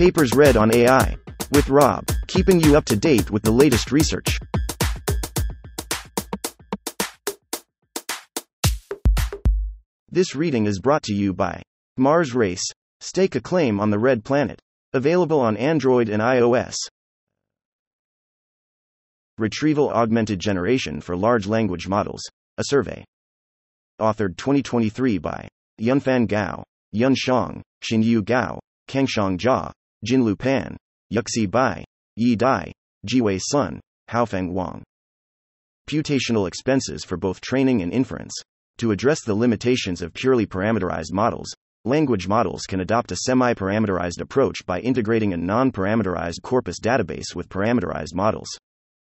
Papers read on AI. With Rob, keeping you up to date with the latest research. This reading is brought to you by Mars Race. Stake a claim on the red planet. Available on Android and iOS. Retrieval Augmented Generation for Large Language Models. A survey. Authored 2023 by Yunfan Gao, Yun Xiong, Xinyu Gao, Kangxiang Jia, Jinliu Pan, Yuxi Bi, Yi Dai, Jiawei Sun, Haofen Wang. Computational expenses for both training and inference. To address the limitations of purely parameterized models, language models can adopt a semi parameterized approach by integrating a non parameterized corpus database with parameterized models.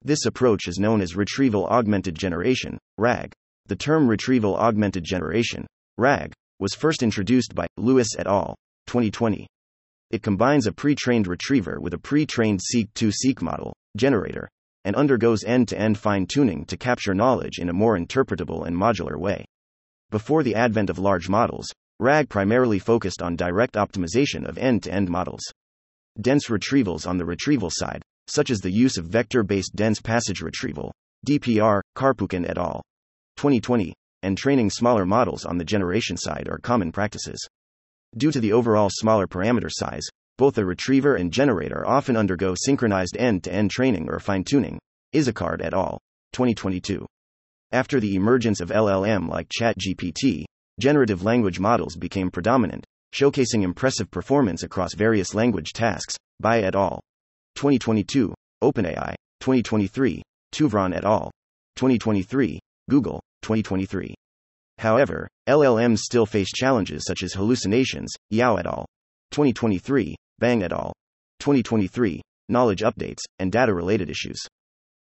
This approach is known as retrieval augmented generation, RAG. The term retrieval augmented generation, RAG, was first introduced by Lewis et al. 2020. It combines a pre trained retriever with a pre trained seq2seq model, generator, and undergoes end to end fine tuning to capture knowledge in a more interpretable and modular way. Before the advent of large models, RAG primarily focused on direct optimization of end to end models. Dense retrievals on the retrieval side, such as the use of vector based dense passage retrieval, DPR, Karpukhin et al. 2020, and training smaller models on the generation side are common practices. Due to the overall smaller parameter size, both the retriever and generator often undergo synchronized end to end training or fine tuning. Izacard et al. 2022. After the emergence of LLM like ChatGPT, generative language models became predominant, showcasing impressive performance across various language tasks. Bai et al. 2022, OpenAI, 2023, Touvron et al. 2023, Google, 2023. However, LLMs still face challenges such as hallucinations, Yao et al. 2023, Bang et al. 2023, knowledge updates, and data related issues.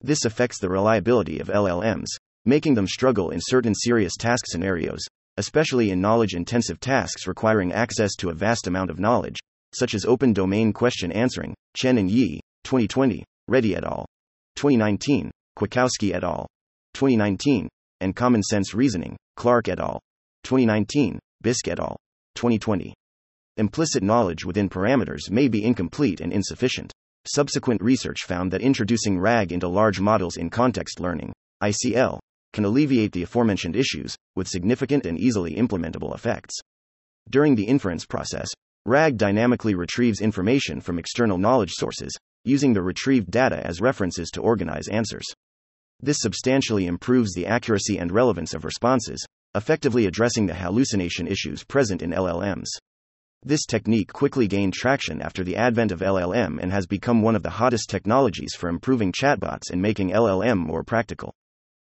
This affects the reliability of LLMs, making them struggle in certain serious task scenarios, especially in knowledge intensive tasks requiring access to a vast amount of knowledge, such as open domain question answering. Chen and Yih, 2020, Reddy et al. 2019, Kwiatkowski et al. 2019, and Common Sense Reasoning, Clark et al. 2019, Bisk et al. 2020. Implicit knowledge within parameters may be incomplete and insufficient. Subsequent research found that introducing RAG into large models in context learning, ICL, can alleviate the aforementioned issues, with significant and easily implementable effects. During the inference process, RAG dynamically retrieves information from external knowledge sources, using the retrieved data as references to organize answers. This substantially improves the accuracy and relevance of responses, effectively addressing the hallucination issues present in LLMs. This technique quickly gained traction after the advent of LLM and has become one of the hottest technologies for improving chatbots and making LLM more practical.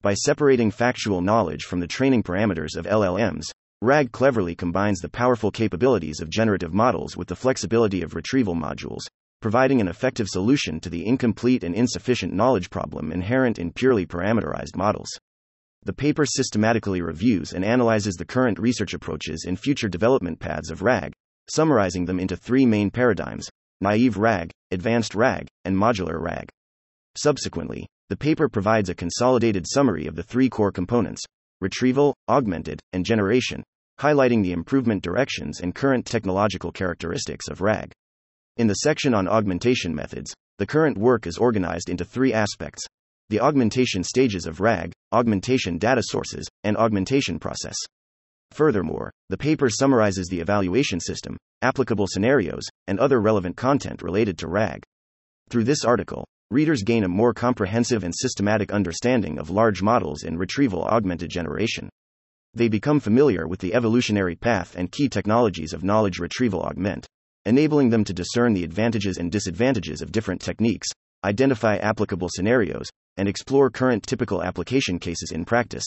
By separating factual knowledge from the training parameters of LLMs, RAG cleverly combines the powerful capabilities of generative models with the flexibility of retrieval modules, providing an effective solution to the incomplete and insufficient knowledge problem inherent in purely parameterized models. The paper systematically reviews and analyzes the current research approaches and future development paths of RAG, summarizing them into three main paradigms naive RAG, advanced RAG, and modular RAG. Subsequently, the paper provides a consolidated summary of the three core components retrieval, augmented, and generation, highlighting the improvement directions and current technological characteristics of RAG. In the section on augmentation methods, the current work is organized into three aspects the augmentation stages of RAG, augmentation data sources, and augmentation process. Furthermore, the paper summarizes the evaluation system, applicable scenarios, and other relevant content related to RAG. Through this article, readers gain a more comprehensive and systematic understanding of large models in retrieval augmented generation. They become familiar with the evolutionary path and key technologies of knowledge retrieval augment enabling them to discern the advantages and disadvantages of different techniques, identify applicable scenarios, and explore current typical application cases in practice.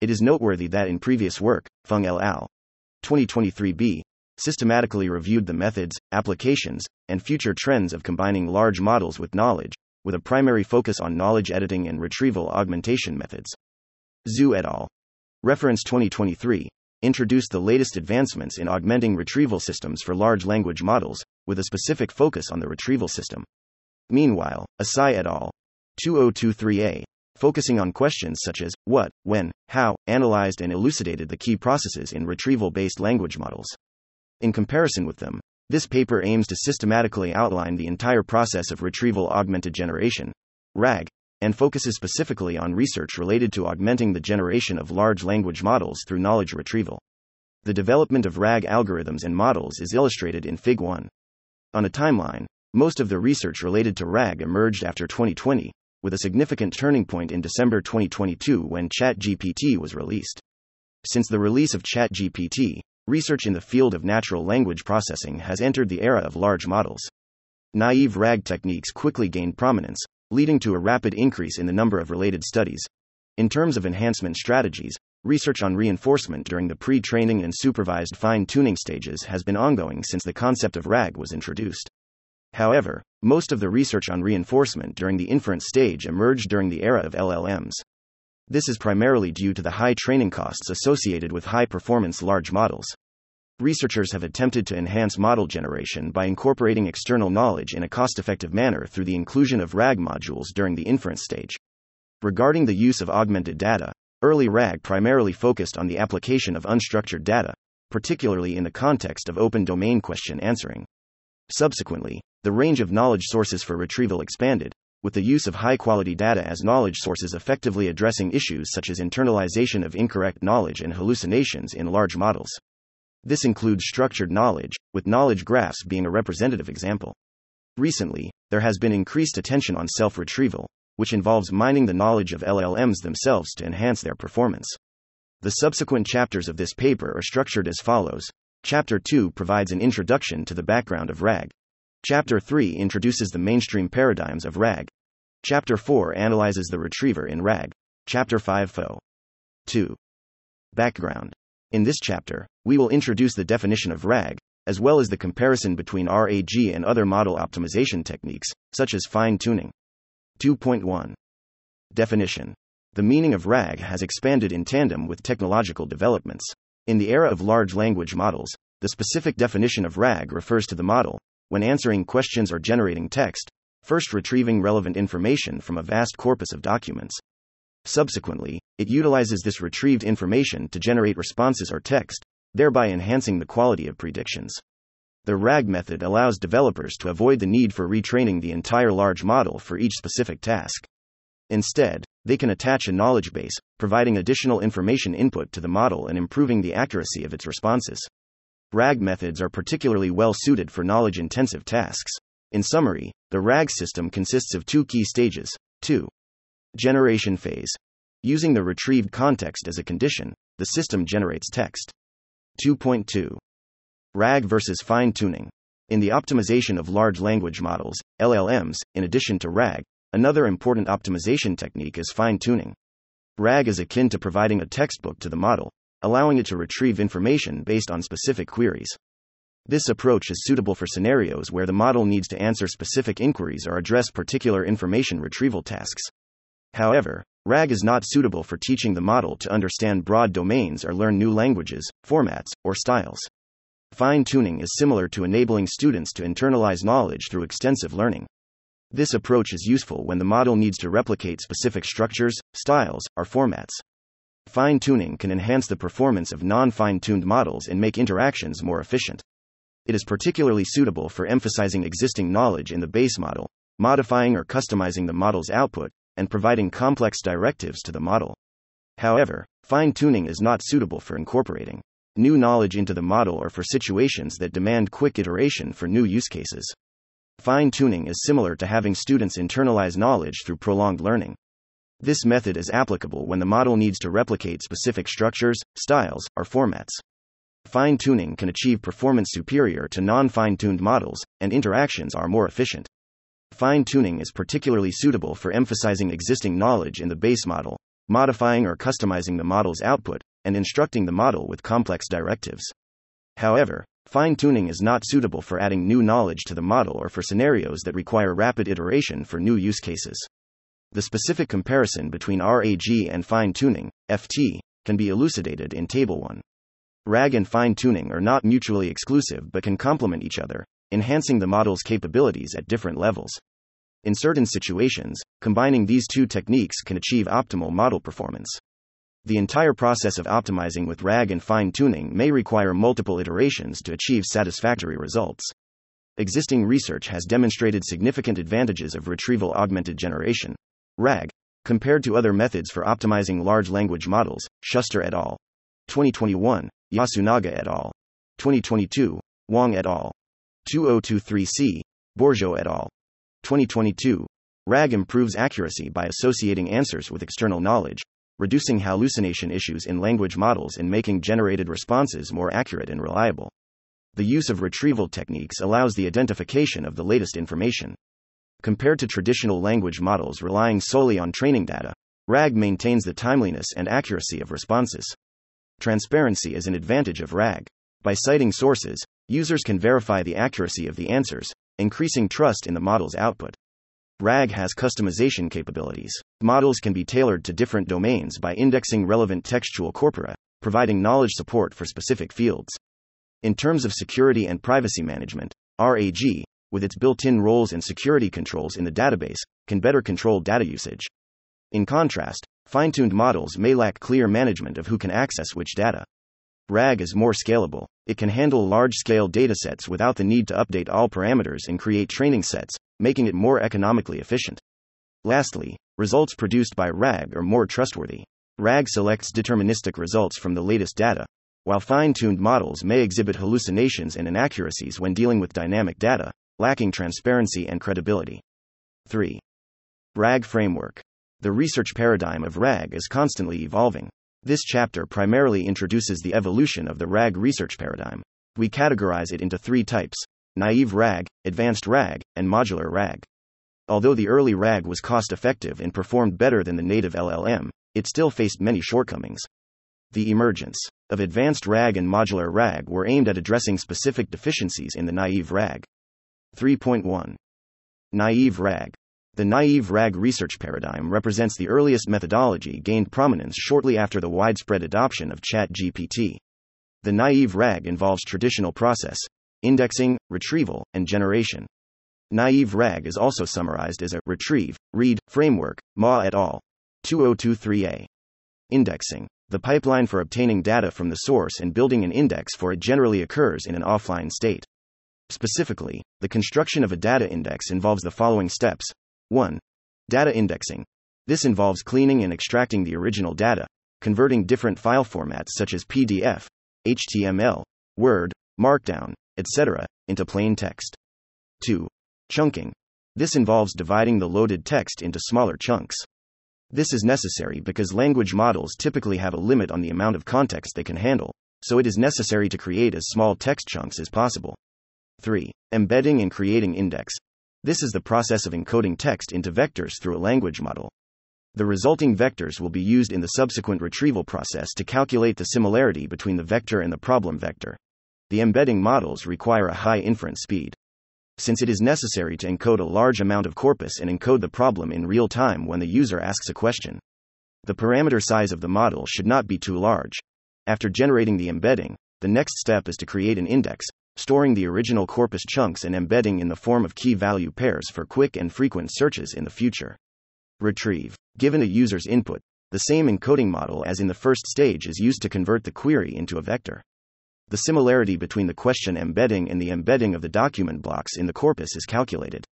It is noteworthy that in previous work, Feng et al. 2023b systematically reviewed the methods, applications, and future trends of combining large models with knowledge, with a primary focus on knowledge editing and retrieval augmentation methods. Zhu et al. Reference 2023 introduced the latest advancements in augmenting retrieval systems for large language models, with a specific focus on the retrieval system. Meanwhile, Asai et al. 2023a, focusing on questions such as what, when, how, analyzed and elucidated the key processes in retrieval based language models. In comparison with them, This paper aims to systematically outline the entire process of retrieval augmented generation, RAG, and focuses specifically on research related to augmenting the generation of large language models through knowledge retrieval. The development of RAG algorithms and models is illustrated in Fig 1. On a timeline, most of the research related to RAG emerged after 2020, with a significant turning point in December 2022 when ChatGPT was released. Since the release of ChatGPT, research in the field of natural language processing has entered the era of large models. Naive RAG techniques quickly gained prominence, leading to a rapid increase in the number of related studies. In terms of enhancement strategies, research on reinforcement during the pre training and supervised fine tuning stages has been ongoing since the concept of RAG was introduced. However, most of the research on reinforcement during the inference stage emerged during the era of LLMs. This is primarily due to the high training costs associated with high performance large models. Researchers have attempted to enhance model generation by incorporating external knowledge in a cost effective manner through the inclusion of RAG modules during the inference stage. Regarding the use of augmented data, early RAG primarily focused on the application of unstructured data, particularly in the context of open domain question answering. Subsequently, the range of knowledge sources for retrieval expanded, with the use of high quality data as knowledge sources effectively addressing issues such as internalization of incorrect knowledge and hallucinations in large models. This includes structured knowledge, with knowledge graphs being a representative example. Recently, there has been increased attention on self retrieval, which involves mining the knowledge of LLMs themselves to enhance their performance. The subsequent chapters of this paper are structured as follows Chapter 2 provides an introduction to the background of RAG. Chapter 3 introduces the mainstream paradigms of RAG. Chapter 4 analyzes the retriever in RAG. Chapter 5 FO. 2. Background. In this chapter, we will introduce the definition of RAG, as well as the comparison between RAG and other model optimization techniques, such as fine tuning. 2.1 Definition The meaning of RAG has expanded in tandem with technological developments. In the era of large language models, the specific definition of RAG refers to the model, when answering questions or generating text, first retrieving relevant information from a vast corpus of documents. Subsequently, it utilizes this retrieved information to generate responses or text, thereby enhancing the quality of predictions. The RAG method allows developers to avoid the need for retraining the entire large model for each specific task. Instead, they can attach a knowledge base, providing additional information input to the model and improving the accuracy of its responses. RAG methods are particularly well suited for knowledge intensive tasks. In summary, the RAG system consists of two key stages 2. Generation phase. Using the retrieved context as a condition, the system generates text. 2.2. RAG versus fine tuning. In the optimization of large language models, LLMs, in addition to RAG, another important optimization technique is fine tuning. RAG is akin to providing a textbook to the model, allowing it to retrieve information based on specific queries. This approach is suitable for scenarios where the model needs to answer specific inquiries or address particular information retrieval tasks. However, RAG is not suitable for teaching the model to understand broad domains or learn new languages, formats, or styles. Fine tuning is similar to enabling students to internalize knowledge through extensive learning. This approach is useful when the model needs to replicate specific structures, styles, or formats. Fine tuning can enhance the performance of non fine tuned models and make interactions more efficient. It is particularly suitable for emphasizing existing knowledge in the base model, modifying or customizing the model's output, and providing complex directives to the model. However, fine tuning is not suitable for incorporating new knowledge into the model or for situations that demand quick iteration for new use cases. Fine tuning is similar to having students internalize knowledge through prolonged learning. This method is applicable when the model needs to replicate specific structures, styles, or formats. Fine tuning can achieve performance superior to non fine tuned models, and interactions are more efficient. Fine tuning is particularly suitable for emphasizing existing knowledge in the base model, modifying or customizing the model's output, and instructing the model with complex directives. However, fine tuning is not suitable for adding new knowledge to the model or for scenarios that require rapid iteration for new use cases. The specific comparison between RAG and fine tuning, FT, can be elucidated in Table 1. RAG and fine tuning are not mutually exclusive but can complement each other, enhancing the model's capabilities at different levels. In certain situations, combining these two techniques can achieve optimal model performance. The entire process of optimizing with RAG and fine tuning may require multiple iterations to achieve satisfactory results. Existing research has demonstrated significant advantages of retrieval augmented generation, RAG, compared to other methods for optimizing large language models, Schuster et al. 2021, Yasunaga et al. 2022, Wang et al. 2023c, Borgeaud et al. 2022. RAG improves accuracy by associating answers with external knowledge, reducing hallucination issues in language models and making generated responses more accurate and reliable. The use of retrieval techniques allows the identification of the latest information. Compared to traditional language models relying solely on training data, RAG maintains the timeliness and accuracy of responses. Transparency is an advantage of RAG. By citing sources, users can verify the accuracy of the answers, increasing trust in the model's output. RAG has customization capabilities. Models can be tailored to different domains by indexing relevant textual corpora, providing knowledge support for specific fields. In terms of security and privacy management, RAG, with its built in roles and security controls in the database, can better control data usage. In contrast, fine tuned models may lack clear management of who can access which data. RAG is more scalable. It can handle large scale datasets without the need to update all parameters and create training sets, making it more economically efficient. Lastly, results produced by RAG are more trustworthy. RAG selects deterministic results from the latest data, while fine tuned models may exhibit hallucinations and inaccuracies when dealing with dynamic data, lacking transparency and credibility. 3. RAG Framework The research paradigm of RAG is constantly evolving. This chapter primarily introduces the evolution of the RAG research paradigm. We categorize it into three types naive RAG, advanced RAG, and modular RAG. Although the early RAG was cost effective and performed better than the native LLM, it still faced many shortcomings. The emergence of advanced RAG and modular RAG were aimed at addressing specific deficiencies in the naive RAG. 3.1 Naive RAG The naive RAG research paradigm represents the earliest methodology gained prominence shortly after the widespread adoption of ChatGPT. The naive RAG involves traditional process, indexing, retrieval, and generation. Naive RAG is also summarized as a retrieve, read, framework, Ma et al. 2023a. Indexing the pipeline for obtaining data from the source and building an index for it generally occurs in an offline state. Specifically, the construction of a data index involves the following steps 1. Data indexing. This involves cleaning and extracting the original data, converting different file formats such as PDF, HTML, Word, Markdown, etc., into plain text. 2. Chunking. This involves dividing the loaded text into smaller chunks. This is necessary because language models typically have a limit on the amount of context they can handle, so it is necessary to create as small text chunks as possible. 3. Embedding and creating index. This is the process of encoding text into vectors through a language model. The resulting vectors will be used in the subsequent retrieval process to calculate the similarity between the vector and the problem vector. The embedding models require a high inference speed since it is necessary to encode a large amount of corpus and encode the problem in real time when the user asks a question. The parameter size of the model should not be too large. After generating the embedding, the next step is to create an index, storing the original corpus chunks and embedding in the form of key value pairs for quick and frequent searches in the future. Retrieve. Given a user's input, the same encoding model as in the first stage is used to convert the query into a vector the similarity between the question embedding and the embedding of the document blocks in the corpus is calculated.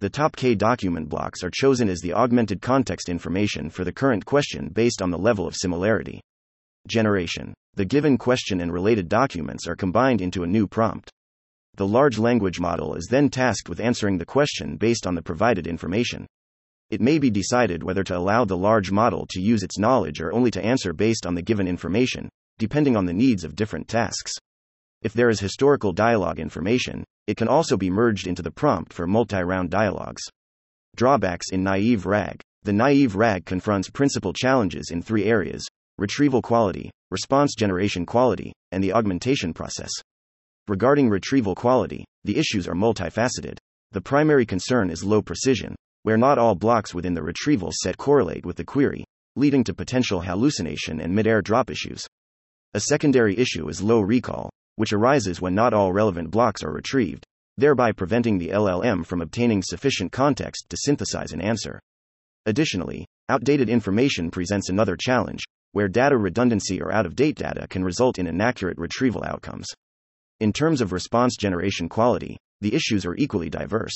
The top K document blocks are chosen as the augmented context information for the current question based on the level of similarity. Generation. The given question and related documents are combined into a new prompt. The large language model is then tasked with answering the question based on the provided information. It may be decided whether to allow the large model to use its knowledge or only to answer based on the given information, depending on the needs of different tasks. If there is historical dialogue information, it can also be merged into the prompt for multi round dialogues. Drawbacks in naive RAG The naive RAG confronts principal challenges in three areas retrieval quality, response generation quality, and the augmentation process. Regarding retrieval quality, the issues are multifaceted. The primary concern is low precision, where not all blocks within the retrieval set correlate with the query, leading to potential hallucination and mid air drop issues. A secondary issue is low recall, which arises when not all relevant blocks are retrieved, thereby preventing the LLM from obtaining sufficient context to synthesize an answer. Additionally, outdated information presents another challenge, where data redundancy or out of date data can result in inaccurate retrieval outcomes. In terms of response generation quality, the issues are equally diverse.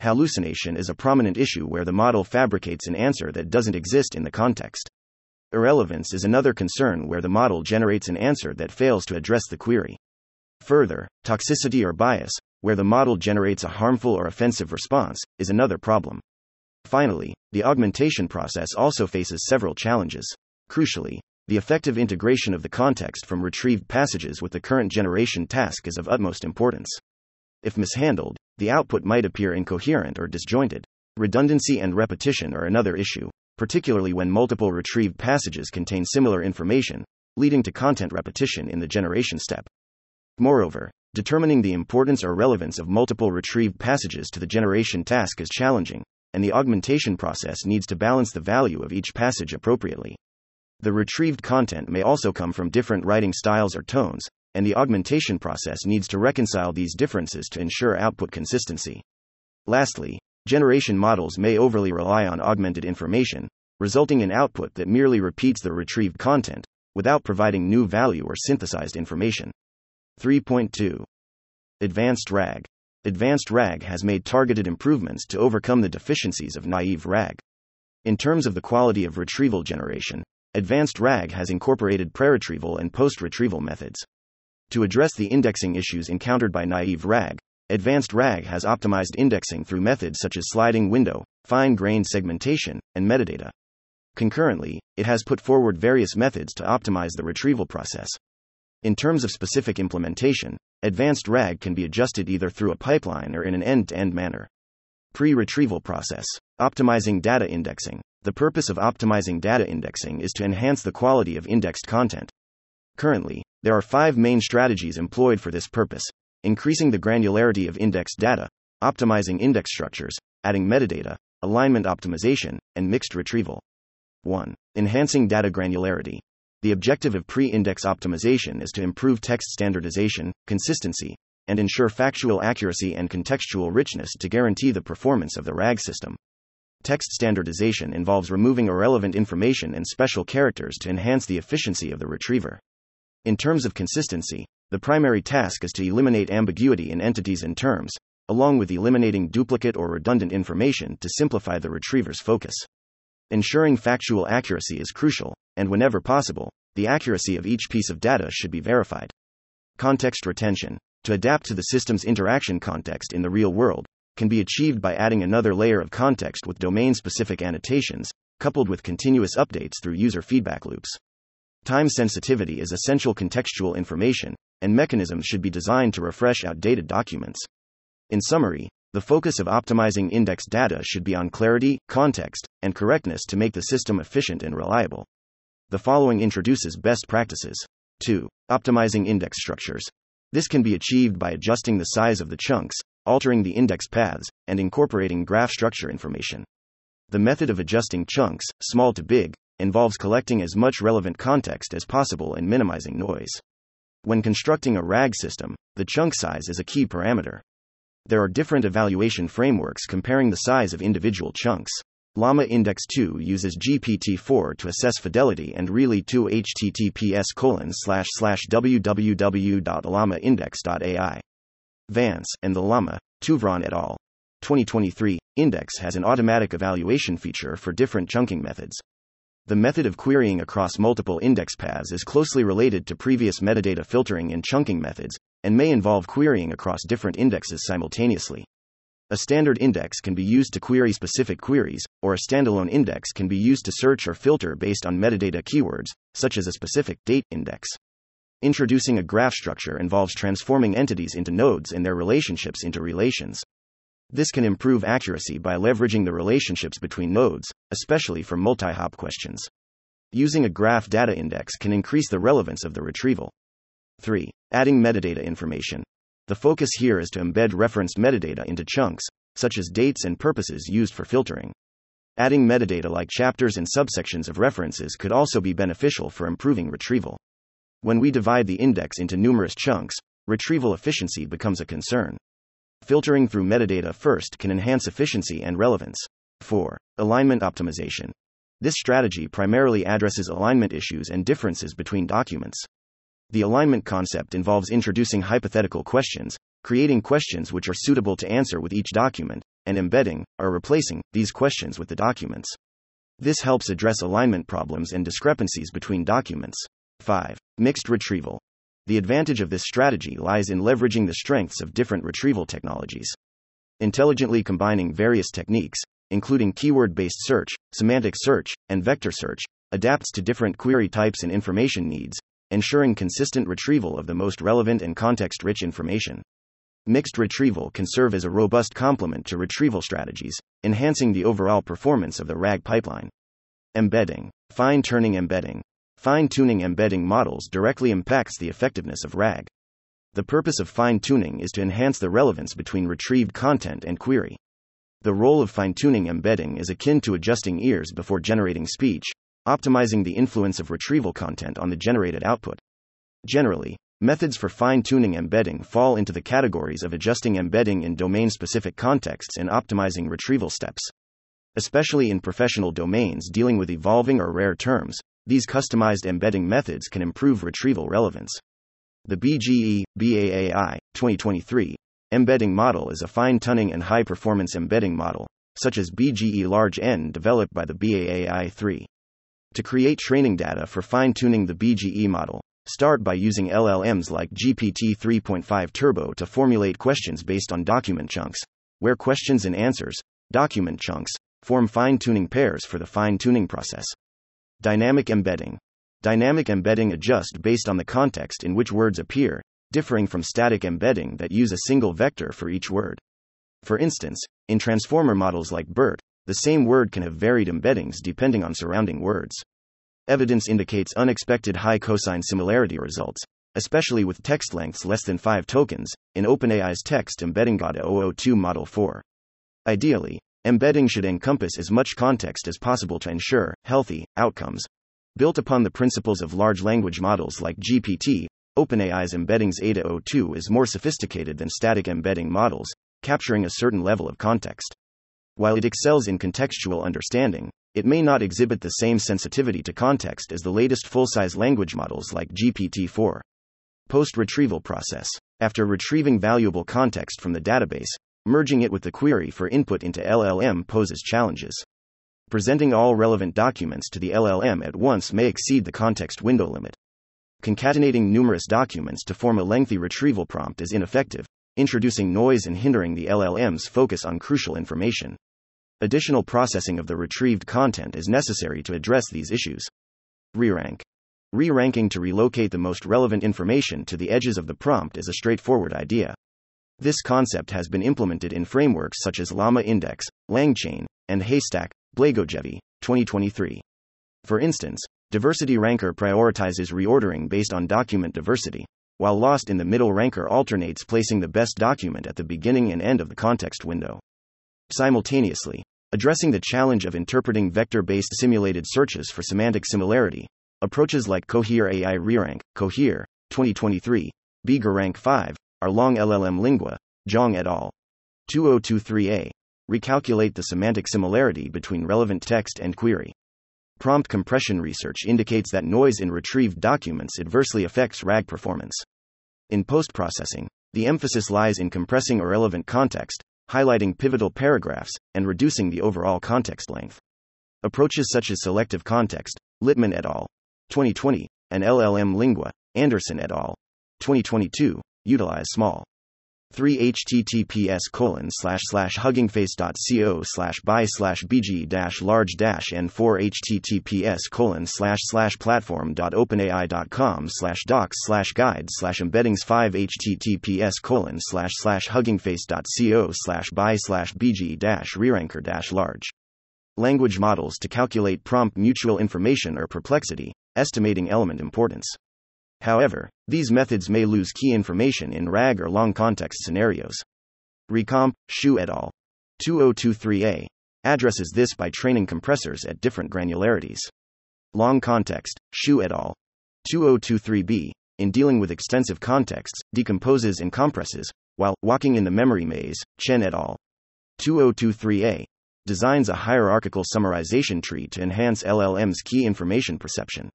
Hallucination is a prominent issue where the model fabricates an answer that doesn't exist in the context. Irrelevance is another concern where the model generates an answer that fails to address the query. Further, toxicity or bias, where the model generates a harmful or offensive response, is another problem. Finally, the augmentation process also faces several challenges. Crucially, the effective integration of the context from retrieved passages with the current generation task is of utmost importance. If mishandled, the output might appear incoherent or disjointed. Redundancy and repetition are another issue, particularly when multiple retrieved passages contain similar information, leading to content repetition in the generation step. Moreover, determining the importance or relevance of multiple retrieved passages to the generation task is challenging, and the augmentation process needs to balance the value of each passage appropriately. The retrieved content may also come from different writing styles or tones, and the augmentation process needs to reconcile these differences to ensure output consistency. Lastly, generation models may overly rely on augmented information, resulting in output that merely repeats the retrieved content, without providing new value or synthesized information. 3.2 Advanced RAG Advanced RAG has made targeted improvements to overcome the deficiencies of naive RAG. In terms of the quality of retrieval generation, Advanced RAG has incorporated pre-retrieval and post-retrieval methods. To address the indexing issues encountered by naive RAG, Advanced RAG has optimized indexing through methods such as sliding window, fine grained segmentation, and metadata. Concurrently, it has put forward various methods to optimize the retrieval process. In terms of specific implementation, Advanced RAG can be adjusted either through a pipeline or in an end to end manner. Pre retrieval process Optimizing data indexing. The purpose of optimizing data indexing is to enhance the quality of indexed content. Currently, there are five main strategies employed for this purpose increasing the granularity of indexed data, optimizing index structures, adding metadata, alignment optimization, and mixed retrieval. 1. Enhancing data granularity. The objective of pre index optimization is to improve text standardization, consistency, and ensure factual accuracy and contextual richness to guarantee the performance of the RAG system. Text standardization involves removing irrelevant information and special characters to enhance the efficiency of the retriever. In terms of consistency, the primary task is to eliminate ambiguity in entities and terms, along with eliminating duplicate or redundant information to simplify the retriever's focus. Ensuring factual accuracy is crucial, and whenever possible, the accuracy of each piece of data should be verified. Context retention. To adapt to the system's interaction context in the real world, can be achieved by adding another layer of context with domain specific annotations, coupled with continuous updates through user feedback loops. Time sensitivity is essential contextual information, and mechanisms should be designed to refresh outdated documents. In summary, the focus of optimizing index data should be on clarity, context, and correctness to make the system efficient and reliable. The following introduces best practices. 2. Optimizing index structures. This can be achieved by adjusting the size of the chunks, altering the index paths, and incorporating graph structure information. The method of adjusting chunks, small to big, involves collecting as much relevant context as possible and minimizing noise. When constructing a RAG system, the chunk size is a key parameter. There are different evaluation frameworks comparing the size of individual chunks. Llama Index 2 uses GPT-4 to assess fidelity and Really 2 https www.llamaindex.ai. Vance and the Llama, Touvron et al. 2023 Index has an automatic evaluation feature for different chunking methods. The method of querying across multiple index paths is closely related to previous metadata filtering and chunking methods, and may involve querying across different indexes simultaneously. A standard index can be used to query specific queries, or a standalone index can be used to search or filter based on metadata keywords, such as a specific date index. Introducing a graph structure involves transforming entities into nodes and their relationships into relations. This can improve accuracy by leveraging the relationships between nodes, especially for multi hop questions. Using a graph data index can increase the relevance of the retrieval. 3. Adding metadata information. The focus here is to embed referenced metadata into chunks, such as dates and purposes used for filtering. Adding metadata like chapters and subsections of references could also be beneficial for improving retrieval. When we divide the index into numerous chunks, retrieval efficiency becomes a concern. Filtering through metadata first can enhance efficiency and relevance. 4. Alignment optimization. This strategy primarily addresses alignment issues and differences between documents. The alignment concept involves introducing hypothetical questions, creating questions which are suitable to answer with each document, and embedding, or replacing, these questions with the documents. This helps address alignment problems and discrepancies between documents. 5. Mixed retrieval. The advantage of this strategy lies in leveraging the strengths of different retrieval technologies. Intelligently combining various techniques, including keyword based search, semantic search, and vector search, adapts to different query types and information needs, ensuring consistent retrieval of the most relevant and context rich information. Mixed retrieval can serve as a robust complement to retrieval strategies, enhancing the overall performance of the RAG pipeline. Embedding, fine tuning embedding. Fine tuning embedding models directly impacts the effectiveness of RAG. The purpose of fine tuning is to enhance the relevance between retrieved content and query. The role of fine tuning embedding is akin to adjusting ears before generating speech, optimizing the influence of retrieval content on the generated output. Generally, Methods for fine tuning embedding fall into the categories of adjusting embedding in domain specific contexts and optimizing retrieval steps. Especially in professional domains dealing with evolving or rare terms, these customized embedding methods can improve retrieval relevance. The BGE BAAI 2023 embedding model is a fine tuning and high performance embedding model, such as BGE Large N developed by the BAAI 3. To create training data for fine tuning the BGE model, Start by using LLMs like GPT 3.5 Turbo to formulate questions based on document chunks, where questions and answers, document chunks, form fine tuning pairs for the fine tuning process. Dynamic embedding. Dynamic embedding adjust based on the context in which words appear, differing from static embedding that use a single vector for each word. For instance, in transformer models like BERT, the same word can have varied embeddings depending on surrounding words. Evidence indicates unexpected high cosine similarity results, especially with text lengths less than 5 tokens, in OpenAI's text embedding GATA 002 Model 4. Ideally, embedding should encompass as much context as possible to ensure healthy outcomes. Built upon the principles of large language models like GPT, OpenAI's embeddings ADA 02 is more sophisticated than static embedding models, capturing a certain level of context. While it excels in contextual understanding, it may not exhibit the same sensitivity to context as the latest full size language models like GPT 4. Post retrieval process. After retrieving valuable context from the database, merging it with the query for input into LLM poses challenges. Presenting all relevant documents to the LLM at once may exceed the context window limit. Concatenating numerous documents to form a lengthy retrieval prompt is ineffective, introducing noise and hindering the LLM's focus on crucial information. Additional processing of the retrieved content is necessary to address these issues. Re-rank. Re-ranking to relocate the most relevant information to the edges of the prompt is a straightforward idea. This concept has been implemented in frameworks such as Llama Index, LangChain, and Haystack, Blagojevic, 2023. For instance, Diversity Ranker prioritizes reordering based on document diversity, while Lost in the Middle Ranker alternates placing the best document at the beginning and end of the context window. Simultaneously, Addressing the challenge of interpreting vector based simulated searches for semantic similarity, approaches like Cohere AI ReRank, Cohere, 2023, BiGaRank 5, are long LLM Lingua, Zhang et al. 2023a. Recalculate the semantic similarity between relevant text and query. Prompt compression research indicates that noise in retrieved documents adversely affects RAG performance. In post processing, the emphasis lies in compressing irrelevant context, highlighting pivotal paragraphs, and reducing the overall context length. Approaches such as selective context, Littman et al. 2020, and LLM Lingua, Anderson et al. 2022, utilize small. 3 https colon slash slash huggingface.co slash by slash bg dash large dash and 4 https colon slash slash platform.openai.com slash docs slash guides slash embeddings 5 https colon slash slash huggingface.co slash by slash bg dash reranker dash large. Language models to calculate prompt mutual information or perplexity estimating element importance However, these methods may lose key information in RAG or long context scenarios. Recomp, Xu et al. 2023a addresses this by training compressors at different granularities. Long context, Xu et al. 2023b, in dealing with extensive contexts, decomposes and compresses, while walking in the memory maze, Chen et al. 2023a designs a hierarchical summarization tree to enhance LLM's key information perception.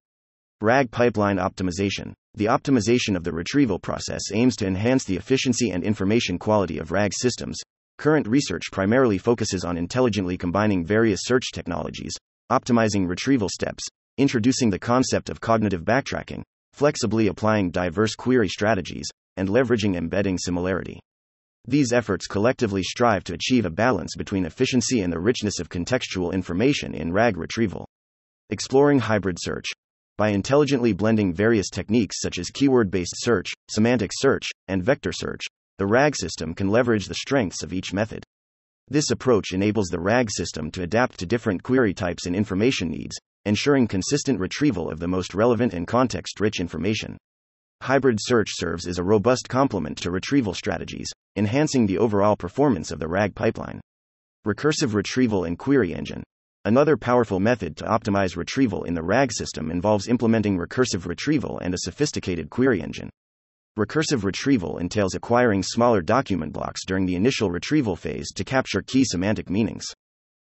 RAG pipeline optimization. The optimization of the retrieval process aims to enhance the efficiency and information quality of RAG systems. Current research primarily focuses on intelligently combining various search technologies, optimizing retrieval steps, introducing the concept of cognitive backtracking, flexibly applying diverse query strategies, and leveraging embedding similarity. These efforts collectively strive to achieve a balance between efficiency and the richness of contextual information in RAG retrieval. Exploring hybrid search. By intelligently blending various techniques such as keyword based search, semantic search, and vector search, the RAG system can leverage the strengths of each method. This approach enables the RAG system to adapt to different query types and information needs, ensuring consistent retrieval of the most relevant and context rich information. Hybrid search serves as a robust complement to retrieval strategies, enhancing the overall performance of the RAG pipeline. Recursive retrieval and query engine. Another powerful method to optimize retrieval in the RAG system involves implementing recursive retrieval and a sophisticated query engine. Recursive retrieval entails acquiring smaller document blocks during the initial retrieval phase to capture key semantic meanings.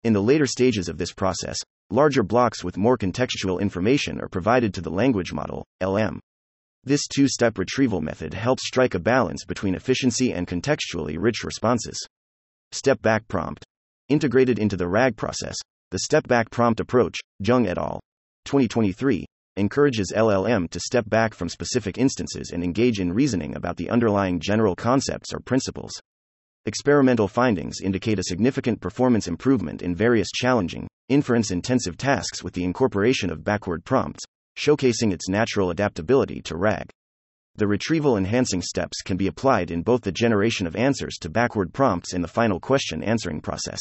In the later stages of this process, larger blocks with more contextual information are provided to the language model, LM. This two step retrieval method helps strike a balance between efficiency and contextually rich responses. Step back prompt. Integrated into the RAG process, the step back prompt approach, Jung et al. 2023, encourages LLM to step back from specific instances and engage in reasoning about the underlying general concepts or principles. Experimental findings indicate a significant performance improvement in various challenging, inference intensive tasks with the incorporation of backward prompts, showcasing its natural adaptability to RAG. The retrieval enhancing steps can be applied in both the generation of answers to backward prompts and the final question answering process.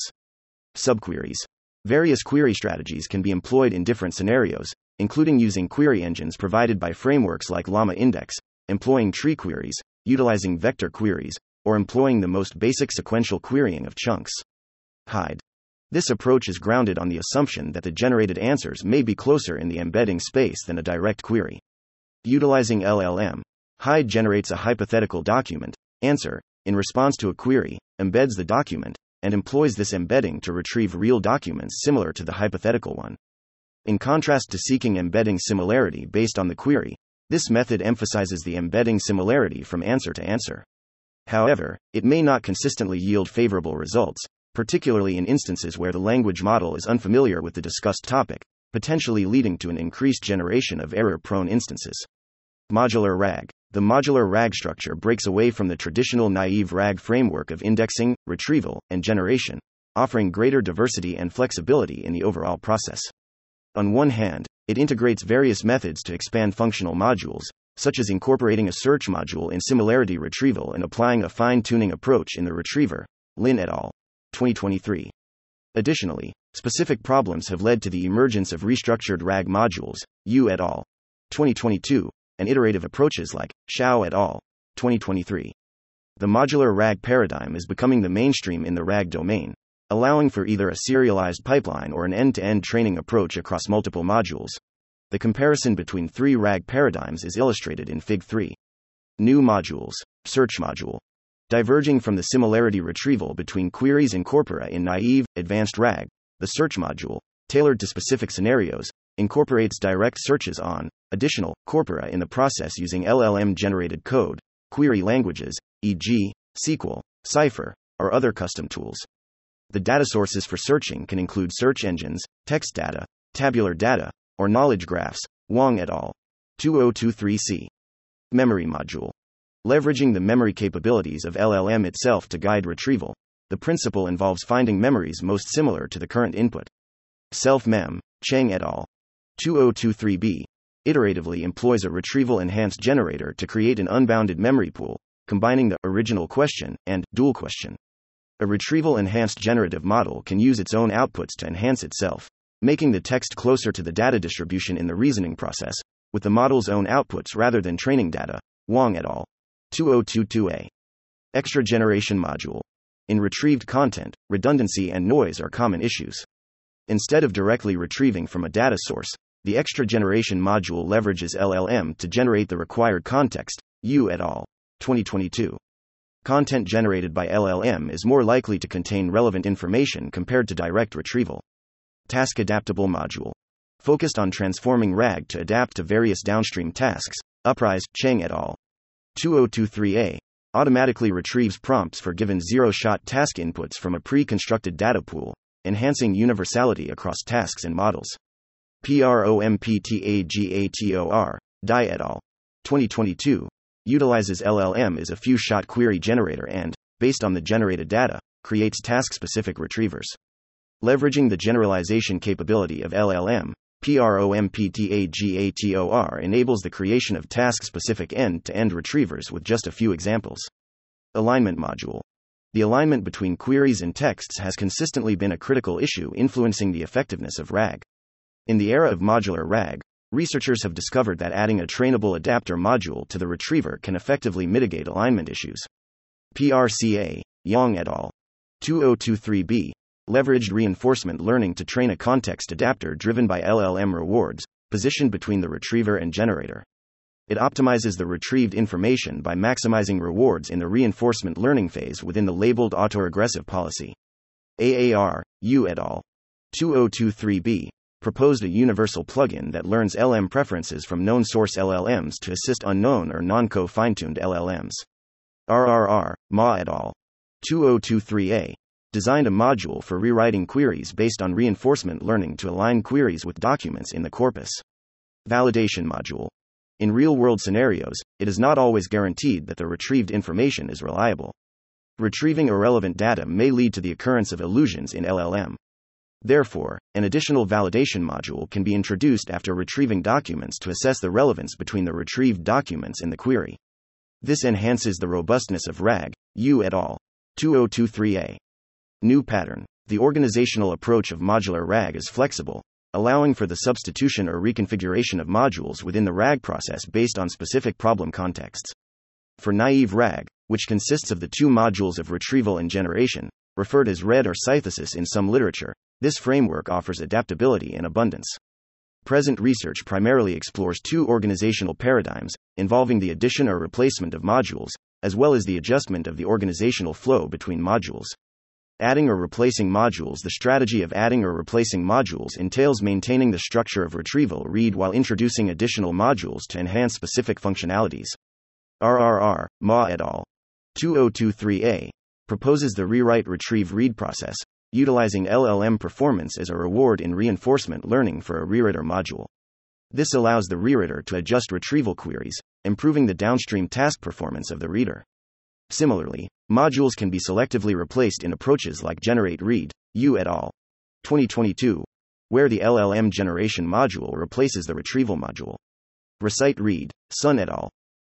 Subqueries. Various query strategies can be employed in different scenarios, including using query engines provided by frameworks like Llama Index, employing tree queries, utilizing vector queries, or employing the most basic sequential querying of chunks. HyDE. This approach is grounded on the assumption that the generated answers may be closer in the embedding space than a direct query. Utilizing LLM, HyDE generates a hypothetical document, answer, in response to a query, embeds the document, and employs this embedding to retrieve real documents similar to the hypothetical one. In contrast to seeking embedding similarity based on the query, this method emphasizes the embedding similarity from answer to answer. However, it may not consistently yield favorable results, particularly in instances where the language model is unfamiliar with the discussed topic, potentially leading to an increased generation of error prone instances. Modular RAG The modular RAG structure breaks away from the traditional naive RAG framework of indexing, retrieval, and generation, offering greater diversity and flexibility in the overall process. On one hand, it integrates various methods to expand functional modules, such as incorporating a search module in similarity retrieval and applying a fine tuning approach in the retriever. Lin et al. 2023. Additionally, specific problems have led to the emergence of restructured RAG modules, Yu et al. 2022, and iterative approaches like Shao et al. 2023. The modular RAG paradigm is becoming the mainstream in the RAG domain, allowing for either a serialized pipeline or an end to end training approach across multiple modules. The comparison between three RAG paradigms is illustrated in Fig 3. New modules, Search module, Diverging from the similarity retrieval between queries and corpora in naive, advanced RAG, the search module, tailored to specific scenarios, incorporates direct searches on additional corpora in the process using LLM generated code, query languages, e.g., SQL, Cypher, or other custom tools. The data sources for searching can include search engines, text data, tabular data, or knowledge graphs. Wang et al. 2023c. Memory module. Leveraging the memory capabilities of LLM itself to guide retrieval, the principle involves finding memories most similar to the current input. Self-mem, Cheng et al. 2023b, iteratively employs a retrieval enhanced generator to create an unbounded memory pool, combining the original question and dual question. A retrieval enhanced generative model can use its own outputs to enhance itself, making the text closer to the data distribution in the reasoning process, with the model's own outputs rather than training data. Wong et al. 2022a. Extra generation module. In retrieved content, redundancy and noise are common issues. Instead of directly retrieving from a data source, the extra generation module leverages LLM to generate the required context. Yu et al. 2022. content generated by LLM is more likely to contain relevant information compared to direct retrieval. Task Adaptable Module. Focused on transforming RAG to adapt to various downstream tasks. Uprise, Cheng et al. 2023a. Automatically retrieves prompts for given zero shot task inputs from a pre constructed data pool, enhancing universality across tasks and models. PROMPTAGATOR. Dai et al. 2022 utilizes LLM as a few shot query generator and, based on the generated data, creates task specific retrievers. Leveraging the generalization capability of LLM, PROMPTAGATOR enables the creation of task specific end to end retrievers with just a few examples. Alignment Module. The alignment between queries and texts has consistently been a critical issue influencing the effectiveness of RAG. In the era of modular RAG, researchers have discovered that adding a trainable adapter module to the retriever can effectively mitigate alignment issues. PRCA, Yang et al. 2023b leveraged reinforcement learning to train a context adapter driven by LLM rewards, positioned between the retriever and generator. It optimizes the retrieved information by maximizing rewards in the reinforcement learning phase within the labeled autoregressive policy. AAR, Yu et al. 2023b proposed a universal plugin that learns LM preferences from known source LLMs to assist unknown or non co fine tuned LLMs. RRR, Ma et al. 2023a designed a module for rewriting queries based on reinforcement learning to align queries with documents in the corpus. Validation module. In real world scenarios, it is not always guaranteed that the retrieved information is reliable. Retrieving irrelevant data may lead to the occurrence of illusions in LLM. Therefore, an additional validation module can be introduced after retrieving documents to assess the relevance between the retrieved documents and the query. This enhances the robustness of RAG, Yu et al. 2023a. New pattern. The organizational approach of modular RAG is flexible, allowing for the substitution or reconfiguration of modules within the RAG process based on specific problem contexts. For naive RAG, which consists of the two modules of retrieval and generation, referred as RED or synthesis in some literature, this framework offers adaptability in abundance. Present research primarily explores two organizational paradigms, involving the addition or replacement of modules, as well as the adjustment of the organizational flow between modules. Adding or replacing modules The strategy of adding or replacing modules entails maintaining the structure of retrieval read while introducing additional modules to enhance specific functionalities. RRR, Ma et al. 2023a proposes the rewrite retrieve read process, utilizing LLM performance as a reward in reinforcement learning for a rewriter module. This allows the rewriter to adjust retrieval queries, improving the downstream task performance of the reader. Similarly, modules can be selectively replaced in approaches like Generate Read, Yu et al. 2022, where the LLM generation module replaces the retrieval module. Recite Read, Sun et al.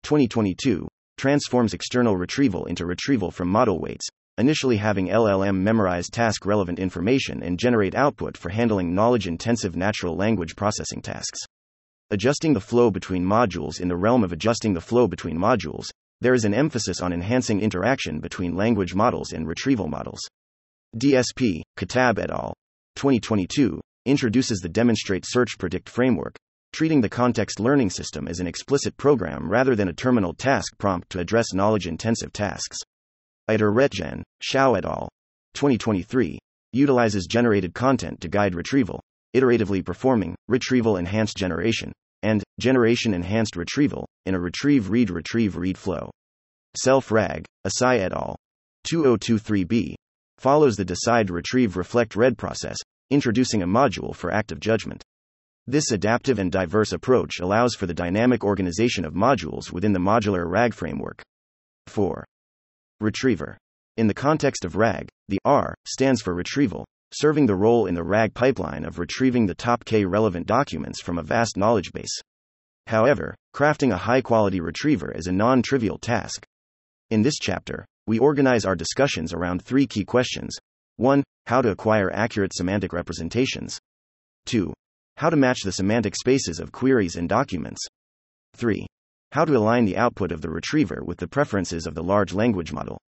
2022, transforms external retrieval into retrieval from model weights, initially having LLM memorize task relevant information and generate output for handling knowledge intensive natural language processing tasks. Adjusting the flow between modules In the realm of adjusting the flow between modules, there is an emphasis on enhancing interaction between language models and retrieval models. DSP, Khattab et al. 2022 introduces the Demonstrate Search Predict framework, treating the context learning system as an explicit program rather than a terminal task prompt to address knowledge intensive tasks. Iter Shao et al. 2023 utilizes generated content to guide retrieval, iteratively performing retrieval enhanced generation and generation enhanced retrieval in a retrieve read retrieve read flow. Self RAG, Asai et al. 2023b follows the decide retrieve reflect read process, introducing a module for active judgment. This adaptive and diverse approach allows for the dynamic organization of modules within the modular RAG framework. 4. Retriever. In the context of RAG, the R stands for retrieval, serving the role in the RAG pipeline of retrieving the top K relevant documents from a vast knowledge base. However, crafting a high quality retriever is a non trivial task. In this chapter, we organize our discussions around three key questions 1. How to acquire accurate semantic representations. 2. How to match the semantic spaces of queries and documents. 3. How to align the output of the retriever with the preferences of the large language model.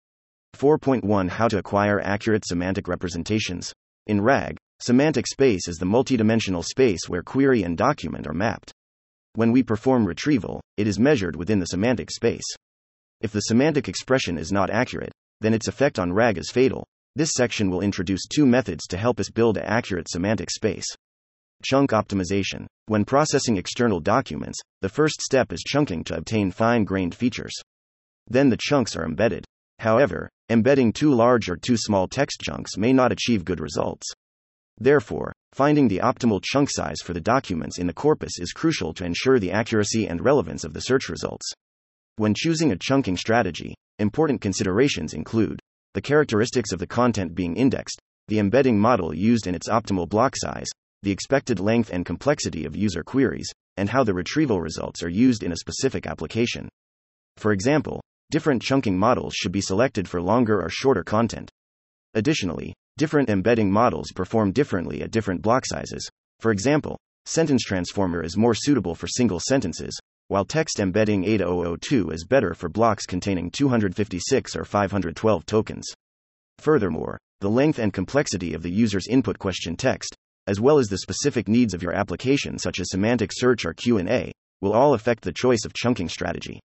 4.1 How to acquire accurate semantic representations. In RAG, semantic space is the multidimensional space where query and document are mapped. When we perform retrieval, it is measured within the semantic space. If the semantic expression is not accurate, then its effect on RAG is fatal. This section will introduce two methods to help us build an accurate semantic space. Chunk optimization. When processing external documents, the first step is chunking to obtain fine grained features. Then the chunks are embedded. However, embedding too large or too small text chunks may not achieve good results. Therefore, finding the optimal chunk size for the documents in the corpus is crucial to ensure the accuracy and relevance of the search results. When choosing a chunking strategy, important considerations include the characteristics of the content being indexed, the embedding model used in its optimal block size, the expected length and complexity of user queries, and how the retrieval results are used in a specific application. For example, different chunking models should be selected for longer or shorter content. Additionally, different embedding models perform differently at different block sizes. For example, Sentence Transformer is more suitable for single sentences, while Text Embedding Ada 002 is better for blocks containing 256 or 512 tokens. Furthermore, the length and complexity of the user's input question text, as well as the specific needs of your application such as semantic search or Q&A, will all affect the choice of chunking strategy.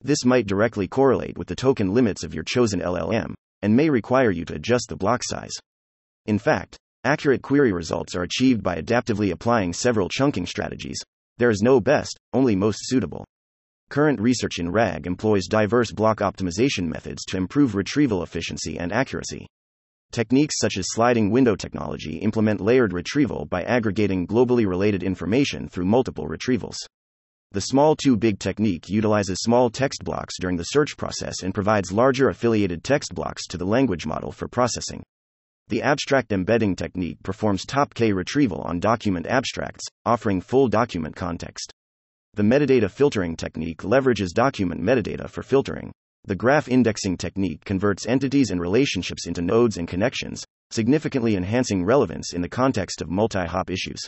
This might directly correlate with the token limits of your chosen LLM and may require you to adjust the block size. In fact, accurate query results are achieved by adaptively applying several chunking strategies, there is no best, only most suitable. Current research in RAG employs diverse block optimization methods to improve retrieval efficiency and accuracy. Techniques such as sliding window technology implement layered retrieval by aggregating globally related information through multiple retrievals. The small to big technique utilizes small text blocks during the search process and provides larger affiliated text blocks to the language model for processing. The abstract embedding technique performs top K retrieval on document abstracts, offering full document context. The metadata filtering technique leverages document metadata for filtering. The graph indexing technique converts entities and relationships into nodes and connections, significantly enhancing relevance in the context of multi hop issues.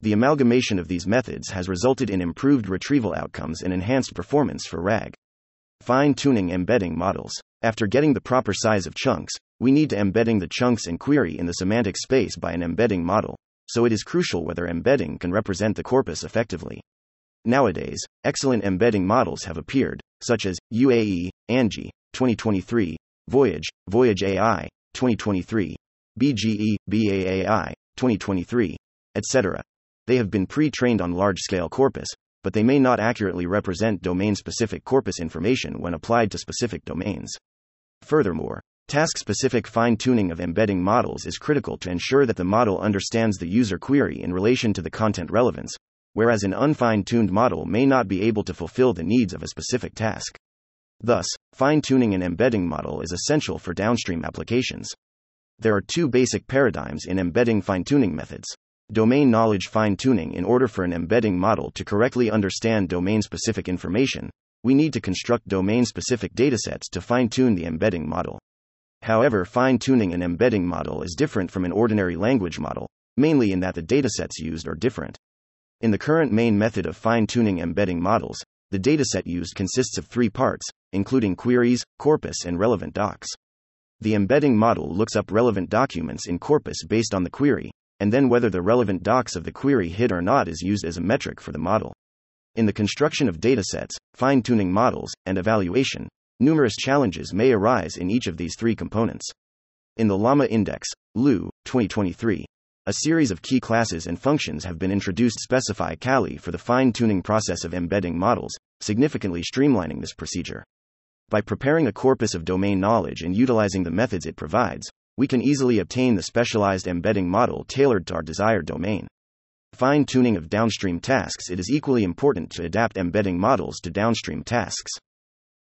The amalgamation of these methods has resulted in improved retrieval outcomes and enhanced performance for RAG. Fine tuning embedding models. After getting the proper size of chunks, we need to embedding the chunks and query in the semantic space by an embedding model, so it is crucial whether embedding can represent the corpus effectively. Nowadays, excellent embedding models have appeared, such as UAE, AngIE, 2023, Voyage, Voyage AI, 2023, BGE, BAAI, 2023, etc. They have been pre trained on large scale corpus, but they may not accurately represent domain specific corpus information when applied to specific domains. Furthermore, Task specific fine tuning of embedding models is critical to ensure that the model understands the user query in relation to the content relevance, whereas an unfine tuned model may not be able to fulfill the needs of a specific task. Thus, fine tuning an embedding model is essential for downstream applications. There are two basic paradigms in embedding fine tuning methods. Domain knowledge fine tuning In order for an embedding model to correctly understand domain specific information, we need to construct domain specific datasets to fine tune the embedding model. However, fine tuning an embedding model is different from an ordinary language model, mainly in that the datasets used are different. In the current main method of fine tuning embedding models, the dataset used consists of three parts, including queries, corpus, and relevant docs. The embedding model looks up relevant documents in corpus based on the query, and then whether the relevant docs of the query hit or not is used as a metric for the model. In the construction of datasets, fine tuning models, and evaluation, Numerous challenges may arise in each of these three components. In the Llama Index, Liu, 2023, a series of key classes and functions have been introduced specify Kali for the fine-tuning process of embedding models, significantly streamlining this procedure. By preparing a corpus of domain knowledge and utilizing the methods it provides, we can easily obtain the specialized embedding model tailored to our desired domain. Fine tuning of downstream tasks It is equally important to adapt embedding models to downstream tasks.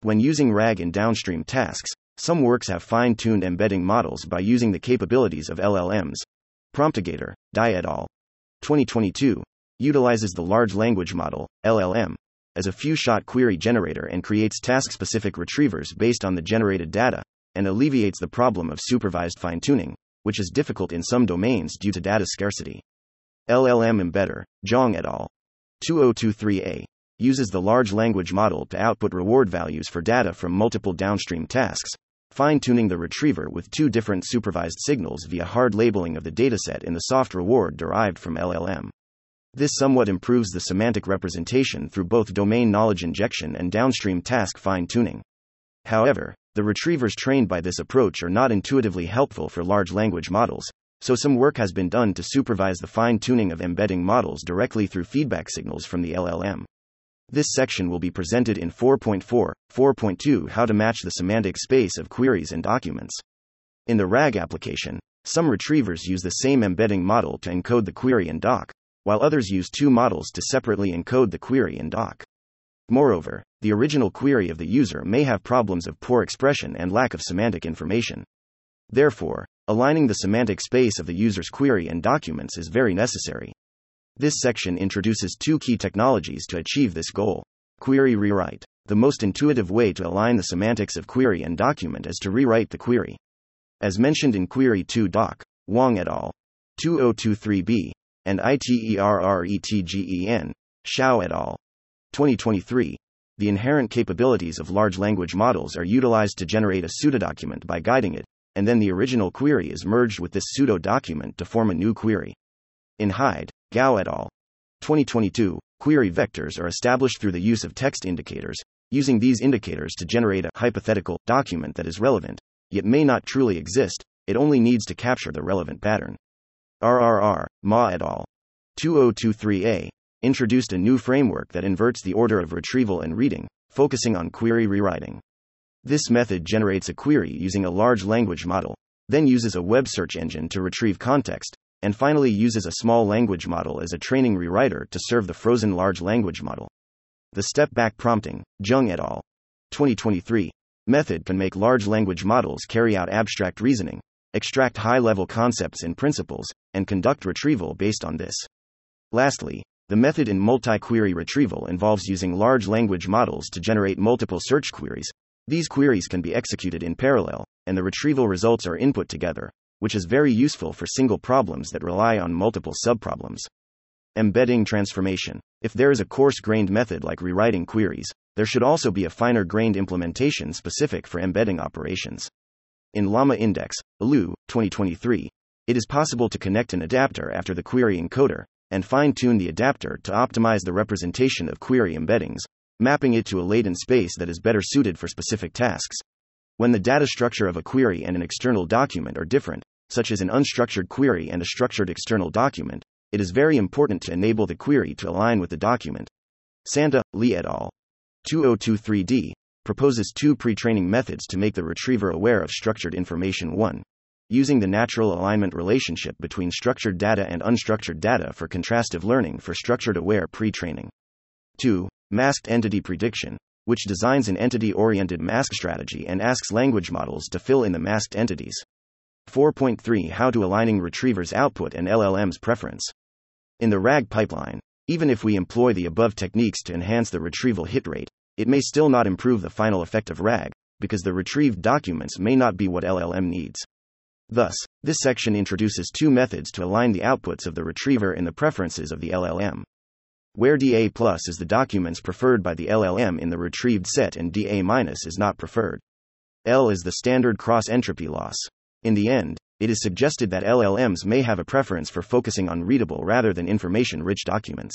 When using RAG in downstream tasks, some works have fine tuned embedding models by using the capabilities of LLMs. Promptagator, Dai et al. 2022 utilizes the large language model, LLM, as a few shot query generator and creates task specific retrievers based on the generated data, and alleviates the problem of supervised fine tuning, which is difficult in some domains due to data scarcity. LLM Embedder, Zhang et al. 2023a uses the large language model to output reward values for data from multiple downstream tasks, fine tuning the retriever with two different supervised signals via hard labeling of the dataset in the soft reward derived from LLM. This somewhat improves the semantic representation through both domain knowledge injection and downstream task fine tuning. However, the retrievers trained by this approach are not intuitively helpful for large language models, so some work has been done to supervise the fine tuning of embedding models directly through feedback signals from the LLM. This section will be presented in 4.4, 4.2 How to match the semantic space of queries and documents. In the RAG application, some retrievers use the same embedding model to encode the query and doc, while others use two models to separately encode the query and doc. Moreover, the original query of the user may have problems of poor expression and lack of semantic information. Therefore, aligning the semantic space of the user's query and documents is very necessary. This section introduces two key technologies to achieve this goal. Query rewrite. The most intuitive way to align the semantics of query and document is to rewrite the query. As mentioned in Query 2 Doc, Wang et al. 2023b, and ITERRETGEN, Shao et al. 2023. The inherent capabilities of large language models are utilized to generate a pseudodocument by guiding it, and then the original query is merged with this pseudo document to form a new query. In HyDE, Gao et al. 2022, query vectors are established through the use of text indicators, using these indicators to generate a hypothetical document that is relevant, yet may not truly exist, it only needs to capture the relevant pattern. RRR, Ma et al. 2023a introduced a new framework that inverts the order of retrieval and reading, focusing on query rewriting. This method generates a query using a large language model, then uses a web search engine to retrieve context, and finally uses a small language model as a training rewriter to serve the frozen large language model. The step back prompting, Zheng et al. 2023 method can make large language models carry out abstract reasoning, extract high level concepts and principles, and conduct retrieval based on this. Lastly, the method in multi query retrieval involves using large language models to generate multiple search queries. These queries can be executed in parallel, and the retrieval results are input together, which is very useful for single problems that rely on multiple subproblems. Embedding transformation. If there is a coarse grained method like rewriting queries, there should also be a finer grained implementation specific for embedding operations. In Llama Index, Liu, 2023, it is possible to connect an adapter after the query encoder and fine tune the adapter to optimize the representation of query embeddings, mapping it to a latent space that is better suited for specific tasks. When the data structure of a query and an external document are different, such as an unstructured query and a structured external document, it is very important to enable the query to align with the document. Santa, Li et al. 2023d proposes two pre training methods to make the retriever aware of structured information. 1. Using the natural alignment relationship between structured data and unstructured data for contrastive learning for structured aware pre training. 2. Masked entity prediction, which designs an entity oriented mask strategy and asks language models to fill in the masked entities. 4.3 How to aligning retriever's output and LLM's preference. In the RAG pipeline, even if we employ the above techniques to enhance the retrieval hit rate, it may still not improve the final effect of RAG, because the retrieved documents may not be what LLM needs. Thus, this section introduces two methods to align the outputs of the retriever and the preferences of the LLM. Where DA plus is the documents preferred by the LLM in the retrieved set and DA minus is not preferred. L is the standard cross entropy loss. In the end, it is suggested that LLMs may have a preference for focusing on readable rather than information rich documents.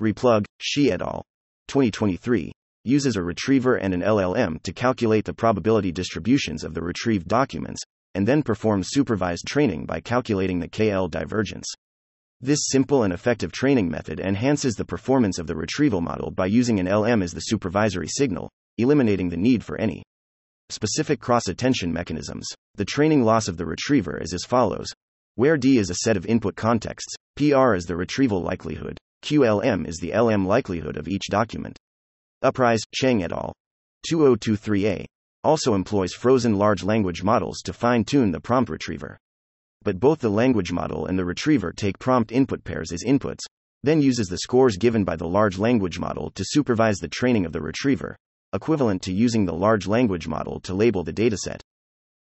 Replug, Shi et al. 2023 uses a retriever and an LLM to calculate the probability distributions of the retrieved documents, and then performs supervised training by calculating the KL divergence. This simple and effective training method enhances the performance of the retrieval model by using an LM as the supervisory signal, eliminating the need for any Specific cross attention mechanisms. The training loss of the retriever is as follows where D is a set of input contexts, PR is the retrieval likelihood, QLM is the LM likelihood of each document. Uprise, Cheng et al. 2023a also employs frozen large language models to fine tune the prompt retriever. But both the language model and the retriever take prompt input pairs as inputs, then uses the scores given by the large language model to supervise the training of the retriever, equivalent to using the large language model to label the dataset.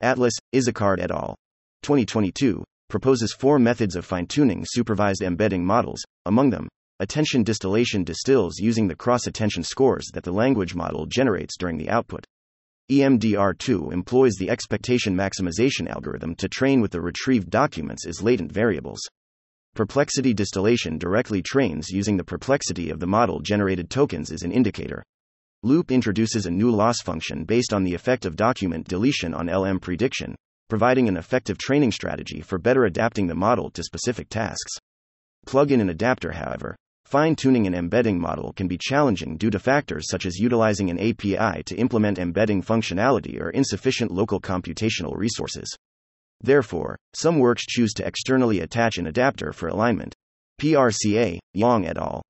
Atlas, Izacard et al. 2022 proposes four methods of fine tuning supervised embedding models, among them, attention distillation distills using the cross attention scores that the language model generates during the output. EMDR2 employs the expectation maximization algorithm to train with the retrieved documents as latent variables. Perplexity distillation directly trains using the perplexity of the model generated tokens as an indicator. Loop introduces a new loss function based on the effect of document deletion on LM prediction, providing an effective training strategy for better adapting the model to specific tasks. Plug in an adapter, however, fine tuning an embedding model can be challenging due to factors such as utilizing an API to implement embedding functionality or insufficient local computational resources. Therefore, some works choose to externally attach an adapter for alignment. PRCA, Yang et al.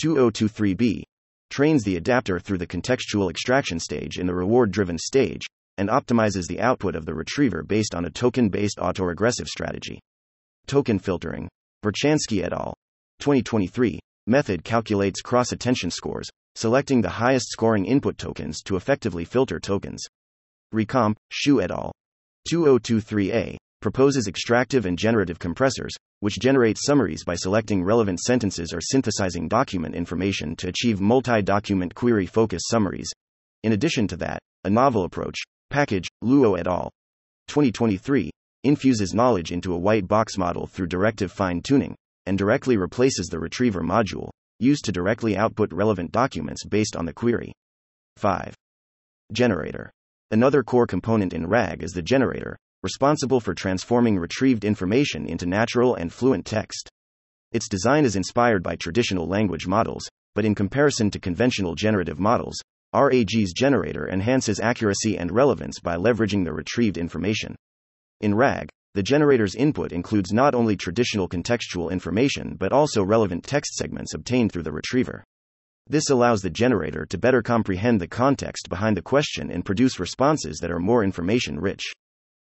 2023b trains the adapter through the contextual extraction stage in the reward driven stage, and optimizes the output of the retriever based on a token based autoregressive strategy. Token filtering. Berchansky et al. 2023 method calculates cross attention scores, selecting the highest scoring input tokens to effectively filter tokens. Recomp, Xu et al. 2023a proposes extractive and generative compressors, which generate summaries by selecting relevant sentences or synthesizing document information to achieve multi document query focused summaries. In addition to that, a novel approach, package, Luo et al. 2023, infuses knowledge into a white box model through directive fine tuning, and directly replaces the retriever module, used to directly output relevant documents based on the query. 5. Generator. Another core component in RAG is the generator, responsible for transforming retrieved information into natural and fluent text. Its design is inspired by traditional language models, but in comparison to conventional generative models, RAG's generator enhances accuracy and relevance by leveraging the retrieved information. In RAG, the generator's input includes not only traditional contextual information but also relevant text segments obtained through the retriever. This allows the generator to better comprehend the context behind the question and produce responses that are more information rich.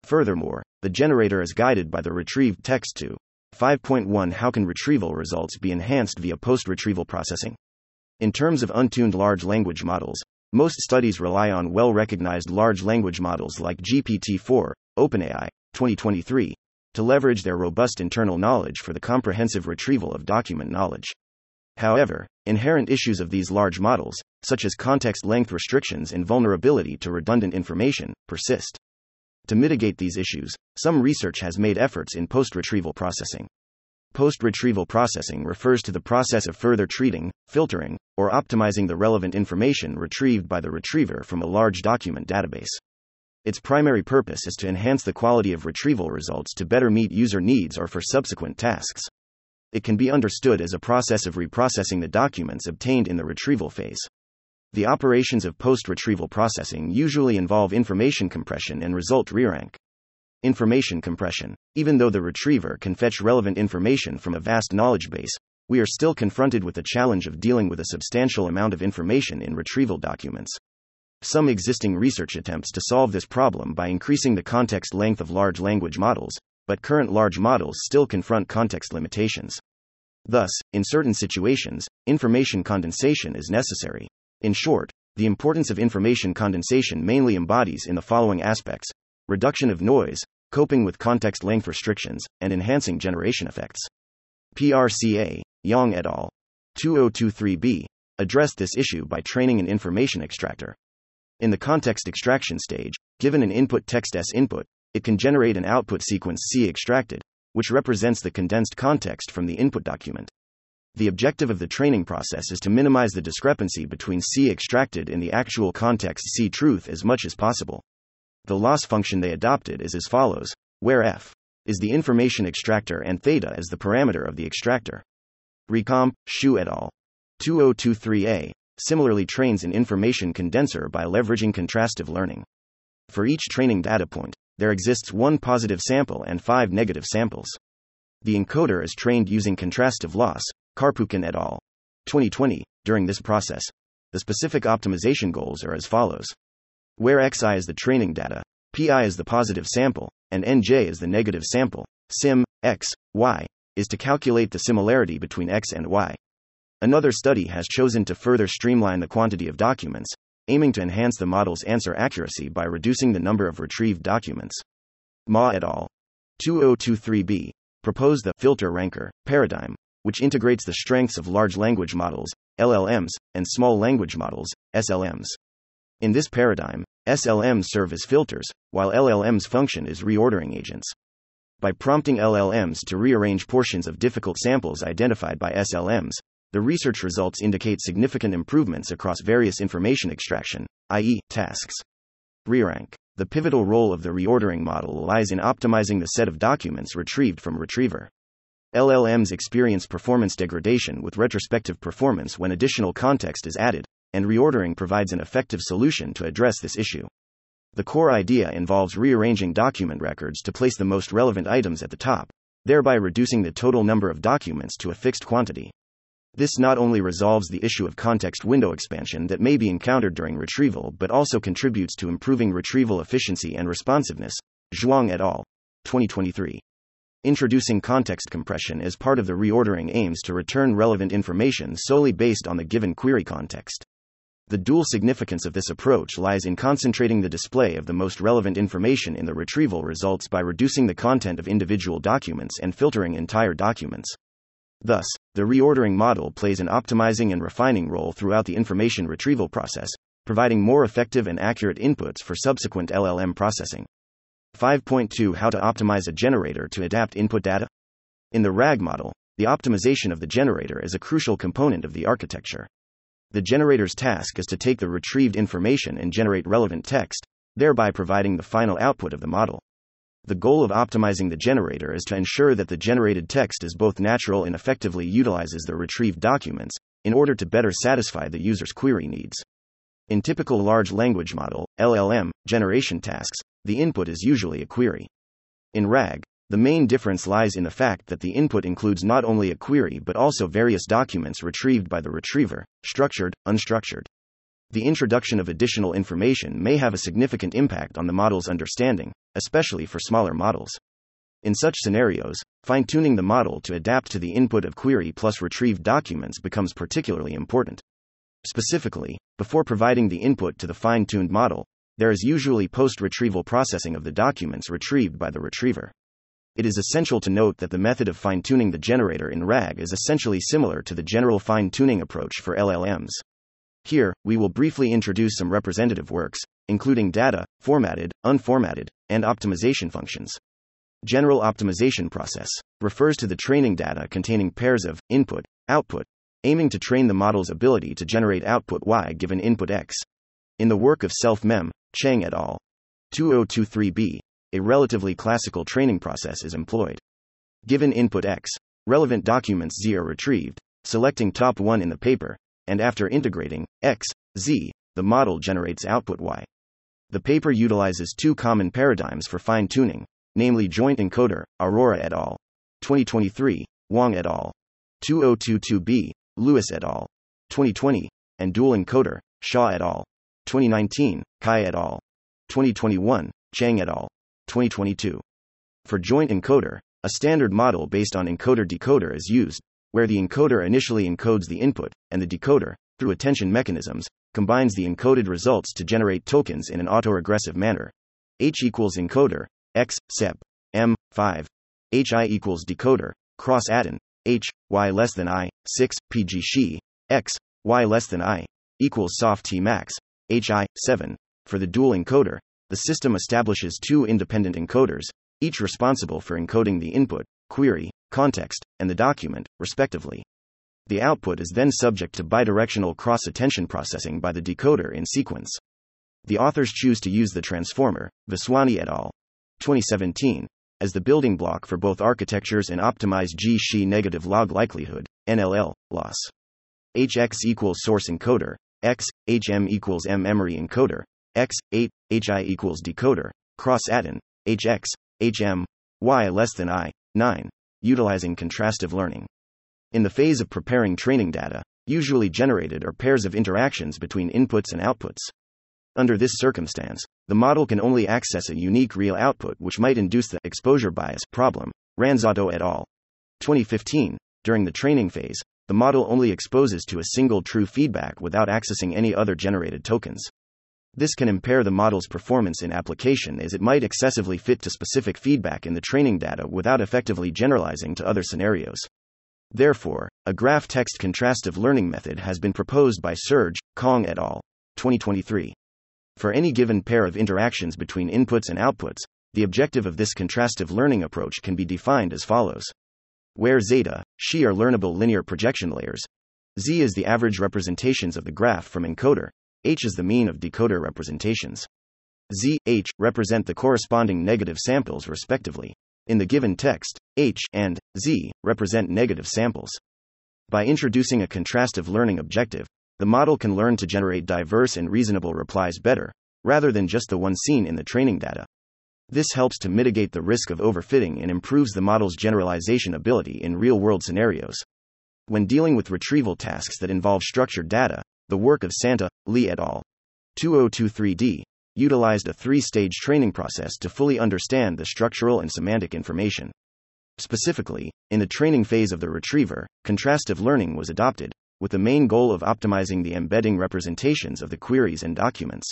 Furthermore, the generator is guided by the retrieved text to 5.1 How can retrieval results be enhanced via post retrieval processing? In terms of untuned large language models, most studies rely on well recognized large language models like GPT 4, OpenAI, 2023, to leverage their robust internal knowledge for the comprehensive retrieval of document knowledge. However, inherent issues of these large models, such as context length restrictions and vulnerability to redundant information, persist. To mitigate these issues, some research has made efforts in post retrieval processing. Post retrieval processing refers to the process of further treating, filtering, or optimizing the relevant information retrieved by the retriever from a large document database. Its primary purpose is to enhance the quality of retrieval results to better meet user needs or for subsequent tasks. It can be understood as a process of reprocessing the documents obtained in the retrieval phase. The operations of post retrieval processing usually involve information compression and result re-rank. Information compression. Even though the retriever can fetch relevant information from a vast knowledge base, we are still confronted with the challenge of dealing with a substantial amount of information in retrieval documents. Some existing research attempts to solve this problem by increasing the context length of large language models, but current large models still confront context limitations. Thus, in certain situations, information condensation is necessary. In short, the importance of information condensation mainly embodies in the following aspects reduction of noise, coping with context length restrictions, and enhancing generation effects. PRCA, Yang et al. 2023b addressed this issue by training an information extractor. In the context extraction stage, given an input text S input, it can generate an output sequence C extracted, which represents the condensed context from the input document. The objective of the training process is to minimize the discrepancy between C extracted and the actual context C truth as much as possible. The loss function they adopted is as follows where f is the information extractor and theta is the parameter of the extractor. Recomp, Xu et al. 2023a similarly trains an information condenser by leveraging contrastive learning. For each training data point, there exists one positive sample and five negative samples. The encoder is trained using contrastive loss, Karpukhin et al. 2020. During this process, the specific optimization goals are as follows. Where xi is the training data, pi is the positive sample, and nj is the negative sample, sim, x, y, is to calculate the similarity between x and y. Another study has chosen to further streamline the quantity of documents, aiming to enhance the model's answer accuracy by reducing the number of retrieved documents. Ma et al. 2023b propose the filter ranker paradigm, which integrates the strengths of large language models, LLMs, and small language models, SLMs. In this paradigm, SLMs serve as filters, while LLMs function as reordering agents. By prompting LLMs to rearrange portions of difficult samples identified by SLMs, The research results indicate significant improvements across various information extraction, i.e., tasks. ReRank. The pivotal role of the reordering model lies in optimizing the set of documents retrieved from retriever. LLMs experience performance degradation with retrospective performance when additional context is added, and reordering provides an effective solution to address this issue. The core idea involves rearranging document records to place the most relevant items at the top, thereby reducing the total number of documents to a fixed quantity. This not only resolves the issue of context window expansion that may be encountered during retrieval but also contributes to improving retrieval efficiency and responsiveness. Zhuang et al. 2023. Introducing context compression as part of the reordering aims to return relevant information solely based on the given query context. The dual significance of this approach lies in concentrating the display of the most relevant information in the retrieval results by reducing the content of individual documents and filtering entire documents. Thus, the reordering model plays an optimizing and refining role throughout the information retrieval process, providing more effective and accurate inputs for subsequent LLM processing. 5.2 How to optimize a generator to adapt input data. In the RAG model, the optimization of the generator is a crucial component of the architecture. The generator's task is to take the retrieved information and generate relevant text, thereby providing the final output of the model. The goal of optimizing the generator is to ensure that the generated text is both natural and effectively utilizes the retrieved documents, in order to better satisfy the user's query needs. In typical large language model, LLM, generation tasks, the input is usually a query. In RAG, the main difference lies in the fact that the input includes not only a query but also various documents retrieved by the retriever, structured, unstructured. The introduction of additional information may have a significant impact on the model's understanding, especially for smaller models. In such scenarios, fine tuning the model to adapt to the input of query plus retrieved documents becomes particularly important. Specifically, before providing the input to the fine tuned model, there is usually post retrieval processing of the documents retrieved by the retriever. It is essential to note that the method of fine tuning the generator in RAG is essentially similar to the general fine tuning approach for LLMs. Here, we will briefly introduce some representative works, including data, formatted, unformatted, and optimization functions. General optimization process refers to the training data containing pairs of input, output, aiming to train the model's ability to generate output Y given input X. In the work of Self Mem, Cheng et al. 2023b, a relatively classical training process is employed. Given input X, relevant documents Z are retrieved, selecting top one in the paper, and after integrating X, Z, the model generates output Y. The paper utilizes two common paradigms for fine tuning, namely joint encoder, Arora et al. 2023, Wang et al. 2022b, Lewis et al. 2020, and dual encoder, Shaw et al. 2019, Cai et al. 2021, Chang et al. 2022. For joint encoder, a standard model based on encoder decoder is used, where the encoder initially encodes the input, and the decoder, through attention mechanisms, combines the encoded results to generate tokens in an autoregressive manner. H equals encoder, X, SEP, M, 5. HI equals decoder, cross addon, H, Y less than I, 6, PG she, X, Y less than I, equals soft T max, HI, 7. For the dual encoder, the system establishes two independent encoders, each responsible for encoding the input, query, context, and the document, respectively. The output is then subject to bidirectional cross attention processing by the decoder in sequence. The authors choose to use the transformer, Vaswani et al. 2017, as the building block for both architectures and optimized G Shi negative log likelihood, NLL, loss. HX equals source encoder, X, HM equals M memory encoder, X, 8, HI equals decoder, cross addon, HX, HM, Y less than I, 9, utilizing contrastive learning. In the phase of preparing training data, usually generated are pairs of interactions between inputs and outputs. Under this circumstance, the model can only access a unique real output which might induce the exposure bias problem, Ranzato et al. 2015. During the training phase, the model only exposes to a single true feedback without accessing any other generated tokens. This can impair the model's performance in application as it might excessively fit to specific feedback in the training data without effectively generalizing to other scenarios. Therefore, a graph text contrastive learning method has been proposed by SURGE, Kong et al. 2023. For any given pair of interactions between inputs and outputs, the objective of this contrastive learning approach can be defined as follows. Where zeta, xi are learnable linear projection layers, Z is the average representations of the graph from encoder, H is the mean of decoder representations. Z, H represent the corresponding negative samples respectively. In the given text, H and Z represent negative samples. By introducing a contrastive learning objective, the model can learn to generate diverse and reasonable replies better, rather than just the one seen in the training data. This helps to mitigate the risk of overfitting and improves the model's generalization ability in real world scenarios. When dealing with retrieval tasks that involve structured data, the work of Santa, Li et al. 2023d utilized a three stage training process to fully understand the structural and semantic information. Specifically, in the training phase of the retriever, contrastive learning was adopted, with the main goal of optimizing the embedding representations of the queries and documents.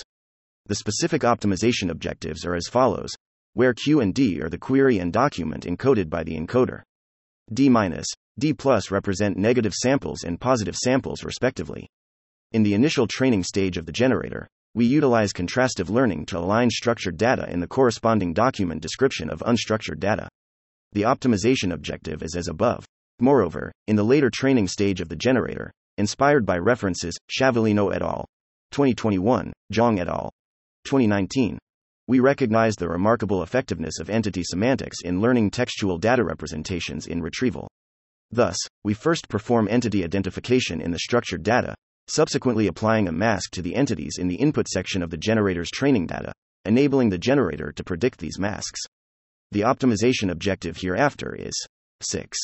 The specific optimization objectives are as follows where Q and D are the query and document encoded by the encoder. D minus, D plus represent negative samples and positive samples respectively. In the initial training stage of the generator, we utilize contrastive learning to align structured data in the corresponding document description of unstructured data. The optimization objective is as above. Moreover, in the later training stage of the generator, inspired by references, Sciavolino et al. 2021, Zhang et al. 2019, we recognize the remarkable effectiveness of entity semantics in learning textual data representations in retrieval. Thus, we first perform entity identification in the structured data, subsequently applying a mask to the entities in the input section of the generator's training data, enabling the generator to predict these masks. The optimization objective hereafter is 6.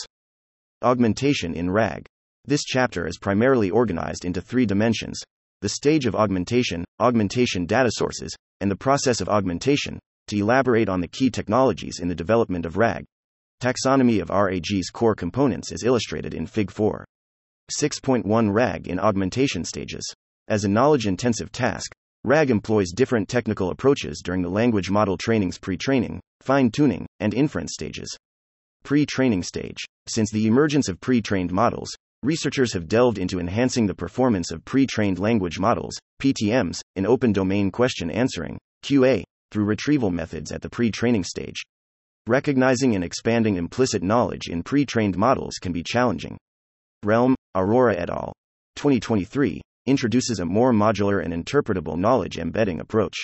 Augmentation in RAG. This chapter is primarily organized into three dimensions the stage of augmentation, augmentation data sources, and the process of augmentation, to elaborate on the key technologies in the development of RAG. Taxonomy of RAG's core components is illustrated in Fig 4. 6.1 RAG in augmentation stages. As a knowledge intensive task, RAG employs different technical approaches during the language model training's pre training, fine tuning, and inference stages. Pre training stage. Since the emergence of pre trained models, researchers have delved into enhancing the performance of pre trained language models, PTMs, in open domain question answering, QA, through retrieval methods at the pre training stage. Recognizing and expanding implicit knowledge in pre trained models can be challenging. Realm, Arora et al. 2023 introduces a more modular and interpretable knowledge embedding approach.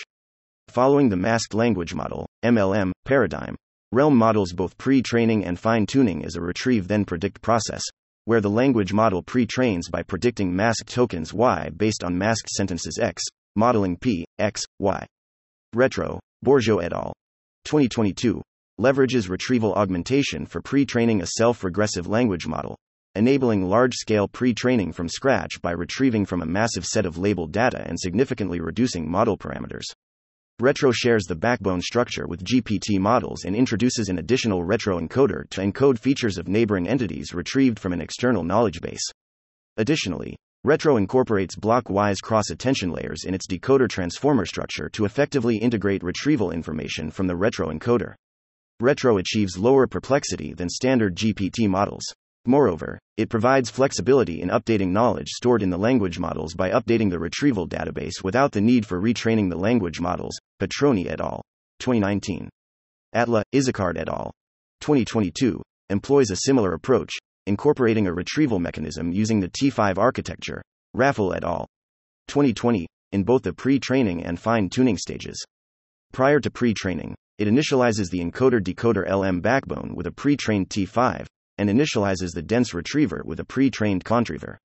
Following the masked language model, MLM, paradigm, Realm models both pre training and fine tuning as a retrieve then predict process, where the language model pre trains by predicting masked tokens Y based on masked sentences X, modeling P, X, Y. Retro, Borgeaud et al. 2022 leverages retrieval augmentation for pre training a self regressive language model, enabling large scale pre training from scratch by retrieving from a massive set of labeled data and significantly reducing model parameters. Retro shares the backbone structure with GPT models and introduces an additional retro encoder to encode features of neighboring entities retrieved from an external knowledge base. Additionally, Retro incorporates block-wise cross-attention layers in its decoder transformer structure to effectively integrate retrieval information from the retro encoder. Retro achieves lower perplexity than standard GPT models. Moreover, it provides flexibility in updating knowledge stored in the language models by updating the retrieval database without the need for retraining the language models. Petroni et al. 2019. Atla, Izacard et al. 2022 employs a similar approach, incorporating a retrieval mechanism using the T5 architecture. Raffel et al. 2020 in both the pre-training and fine-tuning stages. Prior to pre-training, it initializes the encoder-decoder LM backbone with a pre-trained T5 and initializes the dense retriever with a pre trained contriever.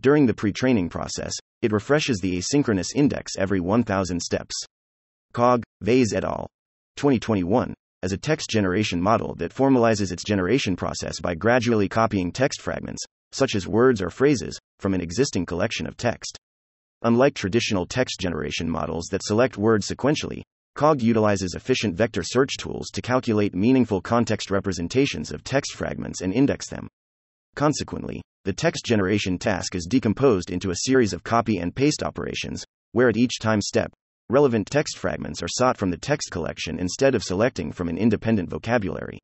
During the pre training process, it refreshes the asynchronous index every 1000 steps. COG, Vaze et al. 2021 as a text generation model that formalizes its generation process by gradually copying text fragments, such as words or phrases, from an existing collection of text. Unlike traditional text generation models that select words sequentially, COG utilizes efficient vector search tools to calculate meaningful context representations of text fragments and index them. Consequently, the text generation task is decomposed into a series of copy and paste operations, where at each time step, relevant text fragments are sought from the text collection instead of selecting from an independent vocabulary.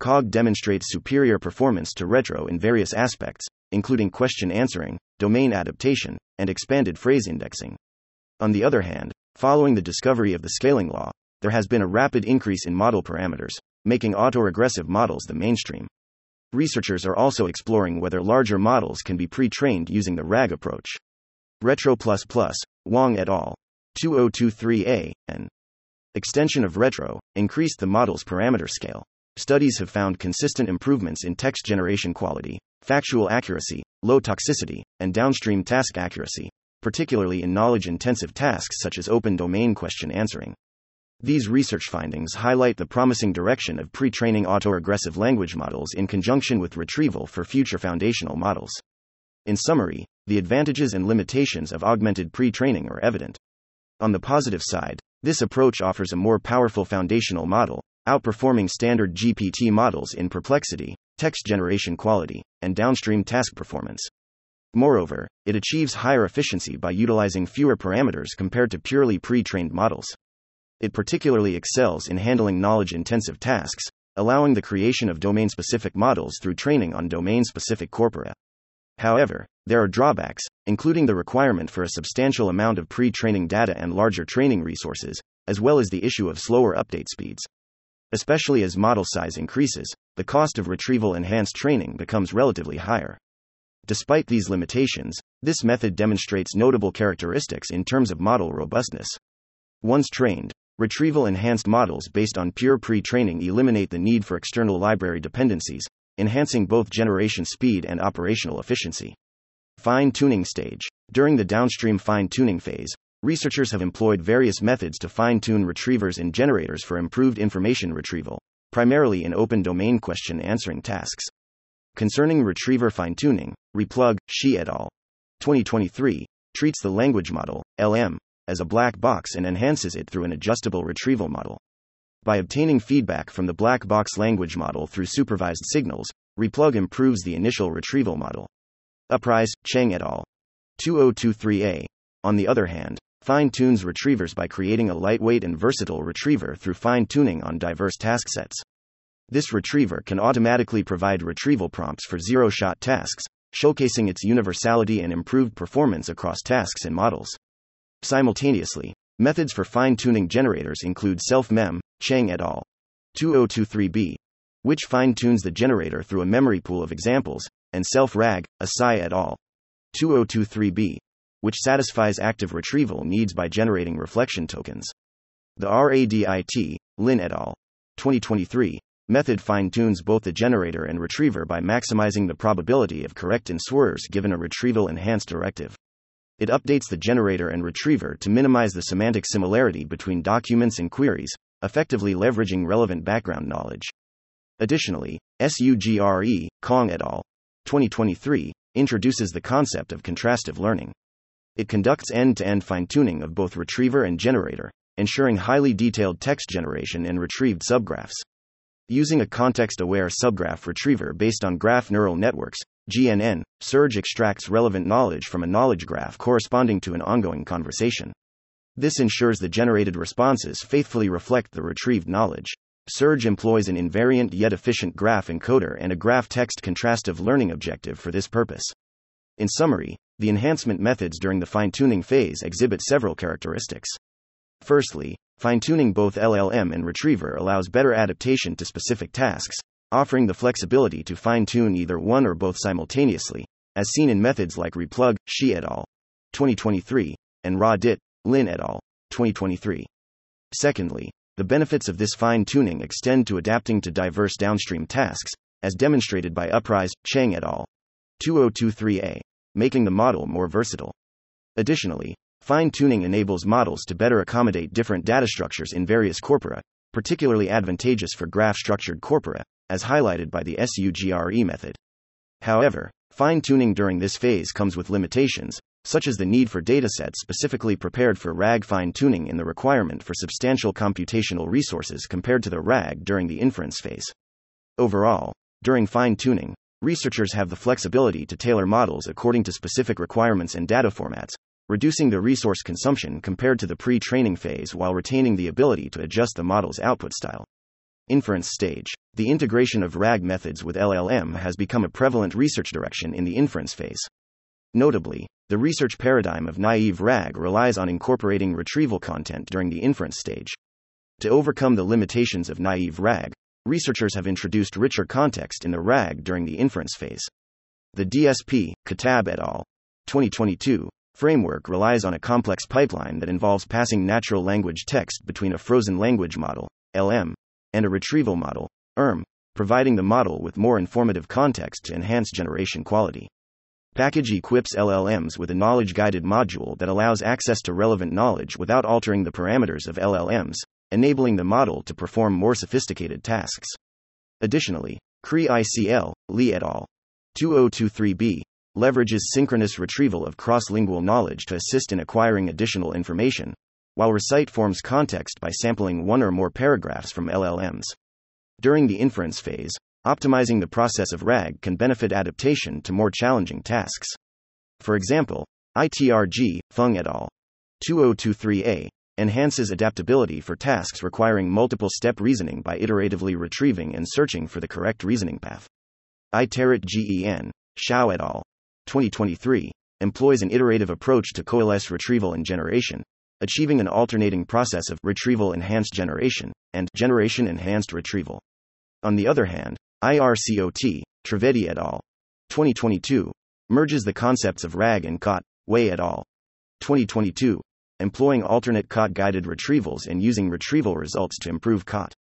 COG demonstrates superior performance to retro in various aspects, including question answering, domain adaptation, and expanded phrase indexing. On the other hand, Following the discovery of the scaling law, there has been a rapid increase in model parameters, making autoregressive models the mainstream. researchers are also exploring whether larger models can be pre trained using the RAG approach. Retro, Wang et al. 2023a, and extension of Retro increased the model's parameter scale. Studies have found consistent improvements in text generation quality, factual accuracy, low toxicity, and downstream task accuracy, particularly in knowledge intensive tasks such as open domain question answering. These research findings highlight the promising direction of pre training autoregressive language models in conjunction with retrieval for future foundational models. In summary, the advantages and limitations of augmented pre training are evident. On the positive side, this approach offers a more powerful foundational model, outperforming standard GPT models in perplexity, text generation quality, and downstream task performance. Moreover, it achieves higher efficiency by utilizing fewer parameters compared to purely pre trained models. It particularly excels in handling knowledge intensive tasks, allowing the creation of domain specific models through training on domain specific corpora. However, there are drawbacks, including the requirement for a substantial amount of pre training data and larger training resources, as well as the issue of slower update speeds. Especially as model size increases, the cost of retrieval enhanced training becomes relatively higher. Despite these limitations, this method demonstrates notable characteristics in terms of model robustness. Once trained, Retrieval enhanced models based on pure pre training eliminate the need for external library dependencies, enhancing both generation speed and operational efficiency. Fine tuning stage. During the downstream fine tuning phase, researchers have employed various methods to fine tune retrievers and generators for improved information retrieval, primarily in open domain question answering tasks. Concerning retriever fine tuning, Replug, Shi et al. 2023 treats the language model, LM, as a black box and enhances it through an adjustable retrieval model. By obtaining feedback from the black box language model through supervised signals, Replug improves the initial retrieval model. Uprise, Cheng et al. 2023a. On the other hand, fine tunes retrievers by creating a lightweight and versatile retriever through fine tuning on diverse task sets. This retriever can automatically provide retrieval prompts for zero shot tasks, showcasing its universality and improved performance across tasks and models. Simultaneously, methods for fine tuning generators include self mem, Cheng et al. 2023b, which fine tunes the generator through a memory pool of examples, and self rag, Asai et al. 2023b, which satisfies active retrieval needs by generating reflection tokens. The RADIT, Lin et al. 2023 method fine tunes both the generator and retriever by maximizing the probability of correct enswerves given a retrieval enhanced directive. It updates the generator and retriever to minimize the semantic similarity between documents and queries, effectively leveraging relevant background knowledge. Additionally, SURGE, Kong et al. 2023 introduces the concept of contrastive learning. It conducts end to end fine tuning of both retriever and generator, ensuring highly detailed text generation and retrieved subgraphs. Using a context aware subgraph retriever based on graph neural networks, GNN, Surge extracts relevant knowledge from a knowledge graph corresponding to an ongoing conversation. This ensures the generated responses faithfully reflect the retrieved knowledge. Surge employs an invariant yet efficient graph encoder and a graph text contrastive learning objective for this purpose. In summary, the enhancement methods during the fine tuning phase exhibit several characteristics. Firstly, fine tuning both LLM and retriever allows better adaptation to specific tasks, offering the flexibility to fine tune either one or both simultaneously, as seen in methods like Replug, Shi et al. 2023, and RA-DIT, Lin et al. 2023. Secondly, the benefits of this fine tuning extend to adapting to diverse downstream tasks, as demonstrated by Uprise, Cheng et al. 2023a, making the model more versatile. Additionally, fine tuning enables models to better accommodate different data structures in various corpora, particularly advantageous for graph structured corpora, as highlighted by the SURGE method. However, fine tuning during this phase comes with limitations, such as the need for datasets specifically prepared for RAG fine tuning and the requirement for substantial computational resources compared to the RAG during the inference phase. Overall, during fine tuning, researchers have the flexibility to tailor models according to specific requirements and data formats, reducing the resource consumption compared to the pre training phase while retaining the ability to adjust the model's output style. Inference stage. The integration of RAG methods with LLM has become a prevalent research direction in the inference phase. Notably, the research paradigm of naive RAG relies on incorporating retrieval content during the inference stage. To overcome the limitations of naive RAG, researchers have introduced richer context in the RAG during the inference phase. The DSP, Khattab et al. 2022 framework relies on a complex pipeline that involves passing natural language text between a frozen language model, LM, and a retrieval model, ERM, providing the model with more informative context to enhance generation quality. Package equips LLMs with a knowledge guided module that allows access to relevant knowledge without altering the parameters of LLMs, enabling the model to perform more sophisticated tasks. Additionally, Cree ICL, Li et al. 2023b leverages synchronous retrieval of cross lingual knowledge to assist in acquiring additional information, while Recite forms context by sampling one or more paragraphs from LLMs. During the inference phase, optimizing the process of RAG can benefit adaptation to more challenging tasks. For example, ITRG, Feng et al. 2023a enhances adaptability for tasks requiring multiple step reasoning by iteratively retrieving and searching for the correct reasoning path. ITER RetGen, Shao et al. 2023 employs an iterative approach to coalesce retrieval and generation, achieving an alternating process of retrieval enhanced generation and generation enhanced retrieval. On the other hand, IRCOT, Trivedi et al. 2022 merges the concepts of RAG and COT, Wei et al. 2022 employing alternate COT guided retrievals and using retrieval results to improve COT.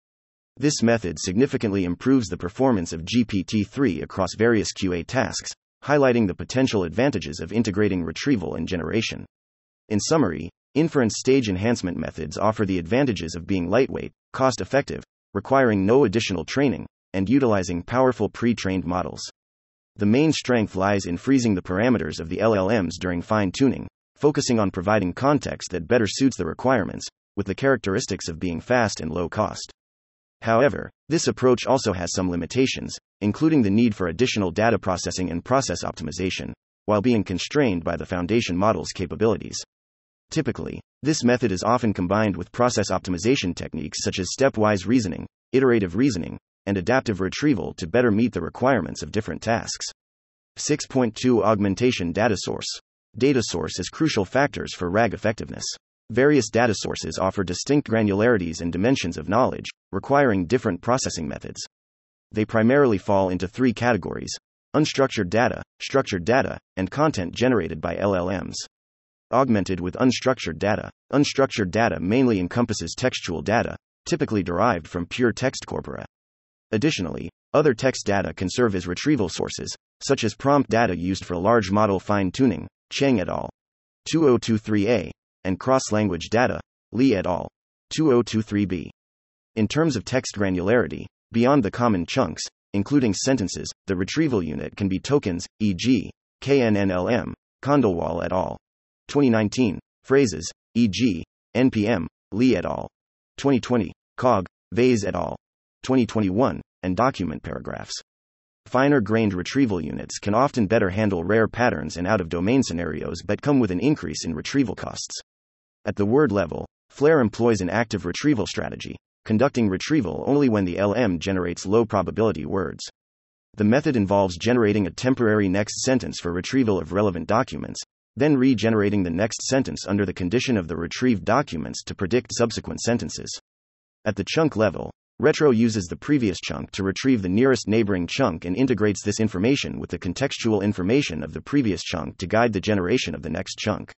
This method significantly improves the performance of GPT 3 across various QA tasks, highlighting the potential advantages of integrating retrieval and generation. In summary, inference stage enhancement methods offer the advantages of being lightweight, cost effective, requiring no additional training, and utilizing powerful pre trained models. The main strength lies in freezing the parameters of the LLMs during fine tuning, focusing on providing context that better suits the requirements, with the characteristics of being fast and low cost. However, this approach also has some limitations, including the need for additional data processing and process optimization, while being constrained by the foundation model's capabilities. Typically, this method is often combined with process optimization techniques such as stepwise reasoning, iterative reasoning, and adaptive retrieval to better meet the requirements of different tasks. 6.2 Augmentation Data Source data source is crucial factors for RAG effectiveness. Various data sources offer distinct granularities and dimensions of knowledge, requiring different processing methods. They primarily fall into three categories unstructured data, structured data, and content generated by LLMs. Augmented with unstructured data, unstructured data mainly encompasses textual data, typically derived from pure text corpora. Additionally, other text data can serve as retrieval sources, such as prompt data used for large model fine tuning, Cheng et al. 2023a, and cross language data, Li et al. 2023b. In terms of text granularity, beyond the common chunks, including sentences, the retrieval unit can be tokens, e.g., KNNLM, Khandelwal et al. 2019, phrases, e.g., NPM, Lee et al. 2020, COG, Vaze et al. 2021, and document paragraphs. Finer grained retrieval units can often better handle rare patterns and out of domain scenarios but come with an increase in retrieval costs. At the word level, FLARE employs an active retrieval strategy, conducting retrieval only when the LM generates low probability words. The method involves generating a temporary next sentence for retrieval of relevant documents, then regenerating the next sentence under the condition of the retrieved documents to predict subsequent sentences. At the chunk level, Retro uses the previous chunk to retrieve the nearest neighboring chunk and integrates this information with the contextual information of the previous chunk to guide the generation of the next chunk.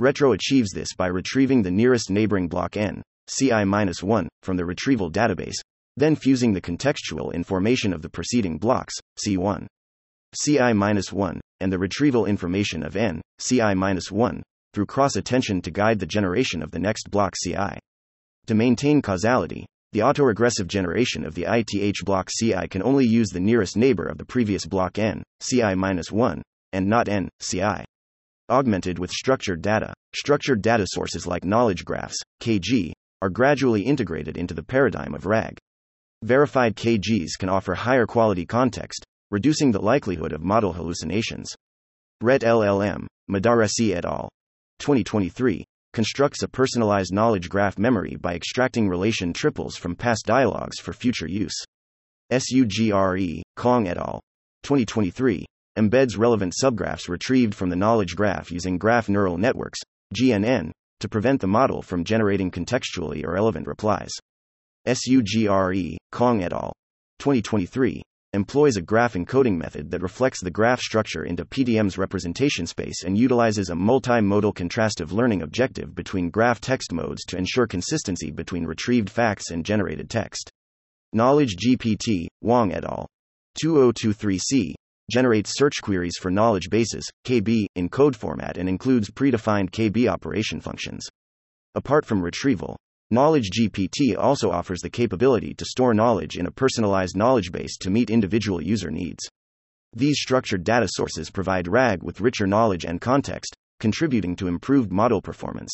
Retro achieves this by retrieving the nearest neighboring block n, ci-1, from the retrieval database, then fusing the contextual information of the preceding blocks, c1, ci-1, and the retrieval information of n, ci-1, through cross attention to guide the generation of the next block ci. To maintain causality, the autoregressive generation of the ith block CI can only use the nearest neighbor of the previous block n, CI-1, and not n, CI. Augmented with structured data, structured data sources like knowledge graphs, KG, are gradually integrated into the paradigm of RAG. Verified KGs can offer higher quality context, reducing the likelihood of model hallucinations. RET LLM, Modarressi et al. 2023, constructs a personalized knowledge graph memory by extracting relation triples from past dialogues for future use. SURGE, Kong et al. 2023 embeds relevant subgraphs retrieved from the knowledge graph using graph neural networks, GNN, to prevent the model from generating contextually irrelevant replies. SURGE, Kong et al. 2023, employs a graph encoding method that reflects the graph structure into PDM's representation space and utilizes a multimodal contrastive learning objective between graph text modes to ensure consistency between retrieved facts and generated text. Knowledge GPT, Wang et al. 2023c generates search queries for knowledge bases, KB, in code format and includes predefined KB operation functions. Apart from retrieval, Knowledge GPT also offers the capability to store knowledge in a personalized knowledge base to meet individual user needs. These structured data sources provide RAG with richer knowledge and context, contributing to improved model performance.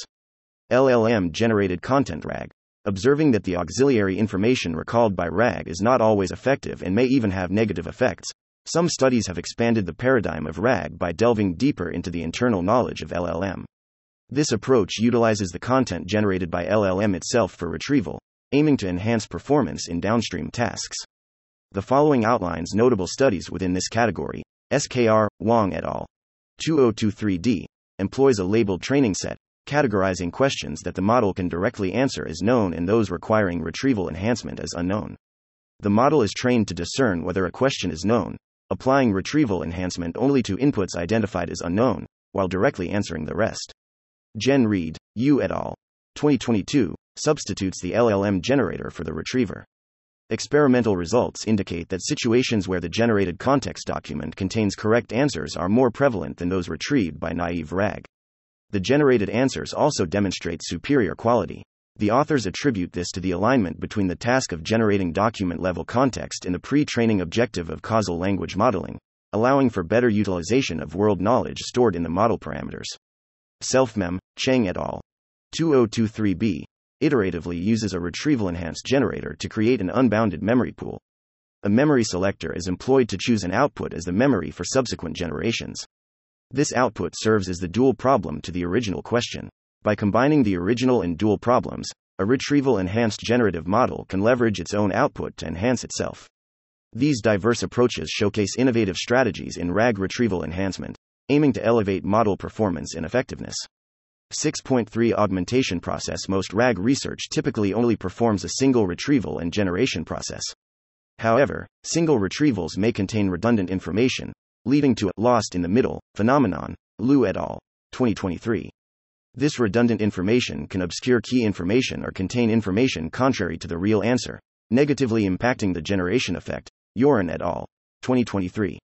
LLM generated content RAG. Observing that the auxiliary information recalled by RAG is not always effective and may even have negative effects, some studies have expanded the paradigm of RAG by delving deeper into the internal knowledge of LLM. This approach utilizes the content generated by LLM itself for retrieval, aiming to enhance performance in downstream tasks. The following outlines notable studies within this category. SKR, Wang et al. 2023d employs a labeled training set, categorizing questions that the model can directly answer as known and those requiring retrieval enhancement as unknown. The model is trained to discern whether a question is known, applying retrieval enhancement only to inputs identified as unknown, while directly answering the rest. GenRead, Yu et al. 2022 substitutes the LLM generator for the retriever. Experimental results indicate that situations where the generated context document contains correct answers are more prevalent than those retrieved by naive RAG. The generated answers also demonstrate superior quality. The authors attribute this to the alignment between the task of generating document level context and the pre training objective of causal language modeling, allowing for better utilization of world knowledge stored in the model parameters. Selfmem, Cheng et al. 2023b iteratively uses a retrieval enhanced generator to create an unbounded memory pool. A memory selector is employed to choose an output as the memory for subsequent generations. This output serves as the dual problem to the original question. By combining the original and dual problems, a retrieval enhanced generative model can leverage its own output to enhance itself. These diverse approaches showcase innovative strategies in RAG retrieval enhancement, aiming to elevate model performance and effectiveness. 6.3 Augmentation process Most RAG research typically only performs a single retrieval and generation process. However, single retrievals may contain redundant information, leading to a lost in the middle phenomenon, Liu et al. 2023. This redundant information can obscure key information or contain information contrary to the real answer, negatively impacting the generation effect. Yoran et al. 2023.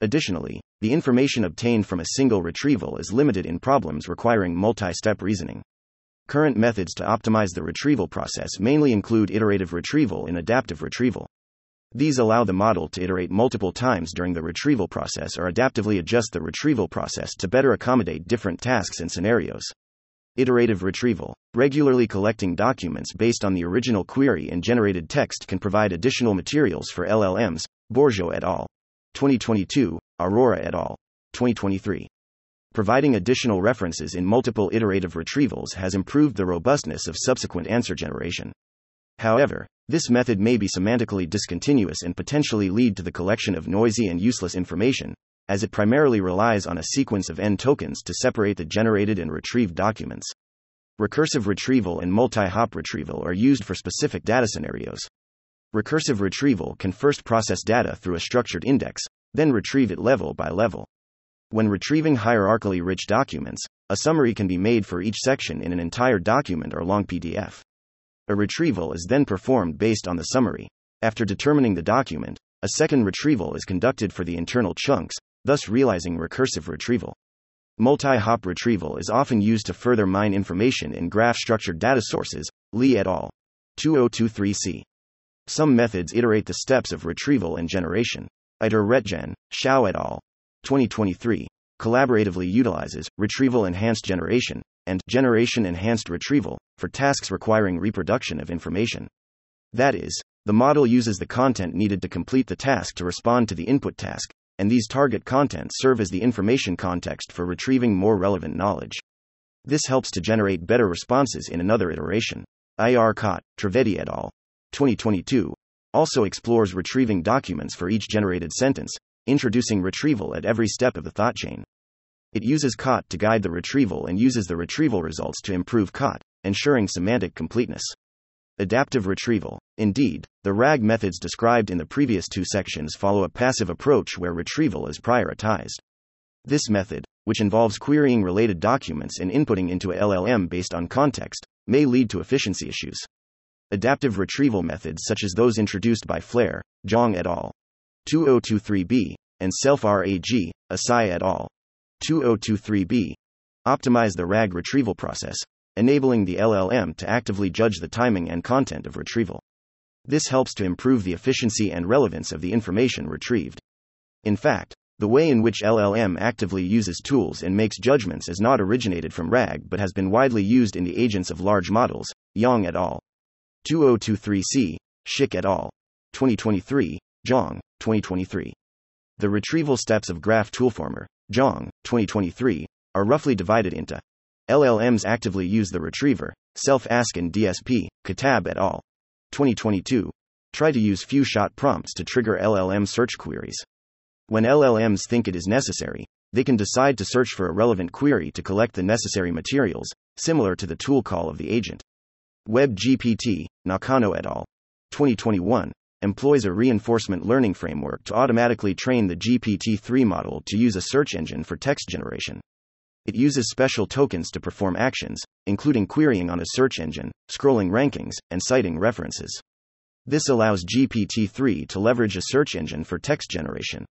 Additionally, the information obtained from a single retrieval is limited in problems requiring multi step reasoning. Current methods to optimize the retrieval process mainly include iterative retrieval and adaptive retrieval. These allow the model to iterate multiple times during the retrieval process or adaptively adjust the retrieval process to better accommodate different tasks and scenarios. Iterative retrieval. Regularly collecting documents based on the original query and generated text can provide additional materials for LLMs, Borgeaud et al. 2022, Arora et al. 2023. Providing additional references in multiple iterative retrievals has improved the robustness of subsequent answer generation. However, this method may be semantically discontinuous and potentially lead to the collection of noisy and useless information, as it primarily relies on a sequence of n tokens to separate the generated and retrieved documents. Recursive retrieval and multi hop retrieval are used for specific data scenarios. Recursive retrieval can first process data through a structured index, then retrieve it level by level. When retrieving hierarchically rich documents, a summary can be made for each section in an entire document or long PDF. A retrieval is then performed based on the summary. After determining the document, a second retrieval is conducted for the internal chunks, thus realizing recursive retrieval. Multi hop retrieval is often used to further mine information in graph structured data sources, Li et al. 2023c. Some methods iterate the steps of retrieval and generation. ITER RetGen, et al. 2023 collaboratively utilizes retrieval enhanced generation and generation enhanced retrieval for tasks requiring reproduction of information. That is, the model uses the content needed to complete the task to respond to the input task, and these target contents serve as the information context for retrieving more relevant knowledge. This helps to generate better responses in another iteration. IRCOT, Trivedi et al. 2022 also explores retrieving documents for each generated sentence, introducing retrieval at every step of the thought chain. It uses COT to guide the retrieval and uses the retrieval results to improve COT, ensuring semantic completeness. Adaptive retrieval Indeed, the RAG methods described in the previous two sections follow a passive approach where retrieval is prioritized. This method, which involves querying related documents and inputting into a LLM based on context, may lead to efficiency issues. Adaptive retrieval methods such as those introduced by FLARE, Zhang et al. 2023b, and Self-RAG, Asai et al. 2023b, optimize the RAG retrieval process, enabling the LLM to actively judge the timing and content of retrieval. This helps to improve the efficiency and relevance of the information retrieved. In fact, the way in which LLM actively uses tools and makes judgments is not originated from RAG but has been widely used in the agents of large models, Yang et al. 2023c, Schick et al. 2023, Zhang, 2023. The retrieval steps of Graph Toolformer, Zhang, 2023, are roughly divided into LLMs actively use the retriever, self ask and DSP, Khattab et al. 2022. Try to use few shot prompts to trigger LLM search queries. When LLMs think it is necessary, they can decide to search for a relevant query to collect the necessary materials, similar to the tool call of the agent. WebGPT, Nakano et al. 2021, employs a reinforcement learning framework to automatically train the GPT 3 model to use a search engine for text generation. It uses special tokens to perform actions, including querying on a search engine, scrolling rankings, and citing references. This allows GPT 3 to leverage a search engine for text generation.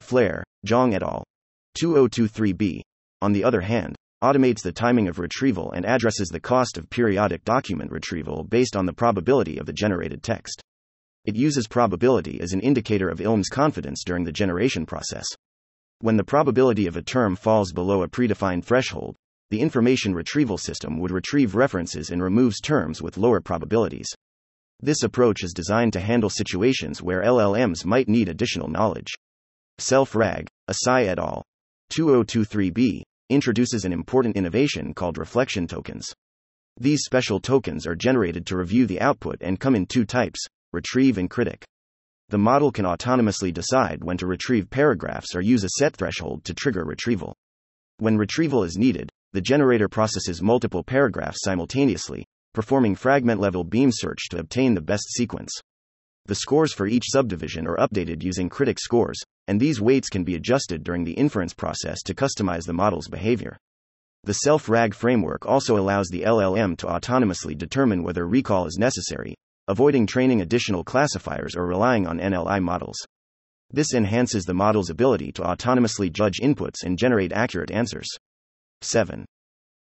FLARE, Zhang et al. 2023b, on the other hand, automates the timing of retrieval and addresses the cost of periodic document retrieval based on the probability of the generated text. It uses probability as an indicator of ILM's confidence during the generation process. When the probability of a term falls below a predefined threshold, the information retrieval system would retrieve references and removes terms with lower probabilities. This approach is designed to handle situations where LLMs might need additional knowledge. Self-RAG, Asai et al. 2023b, introduces an important innovation called reflection tokens. These special tokens are generated to review the output and come in two types retrieve and critic the model can autonomously decide when to retrieve paragraphs or use a set threshold to trigger retrieval. When retrieval is needed, the generator processes multiple paragraphs simultaneously, performing fragment level beam search to obtain the best sequence. The scores for each subdivision are updated using critic scores, and these weights can be adjusted during the inference process to customize the model's behavior. The self RAG framework also allows the LLM to autonomously determine whether recall is necessary, avoiding training additional classifiers or relying on NLI models. This enhances the model's ability to autonomously judge inputs and generate accurate answers. 7.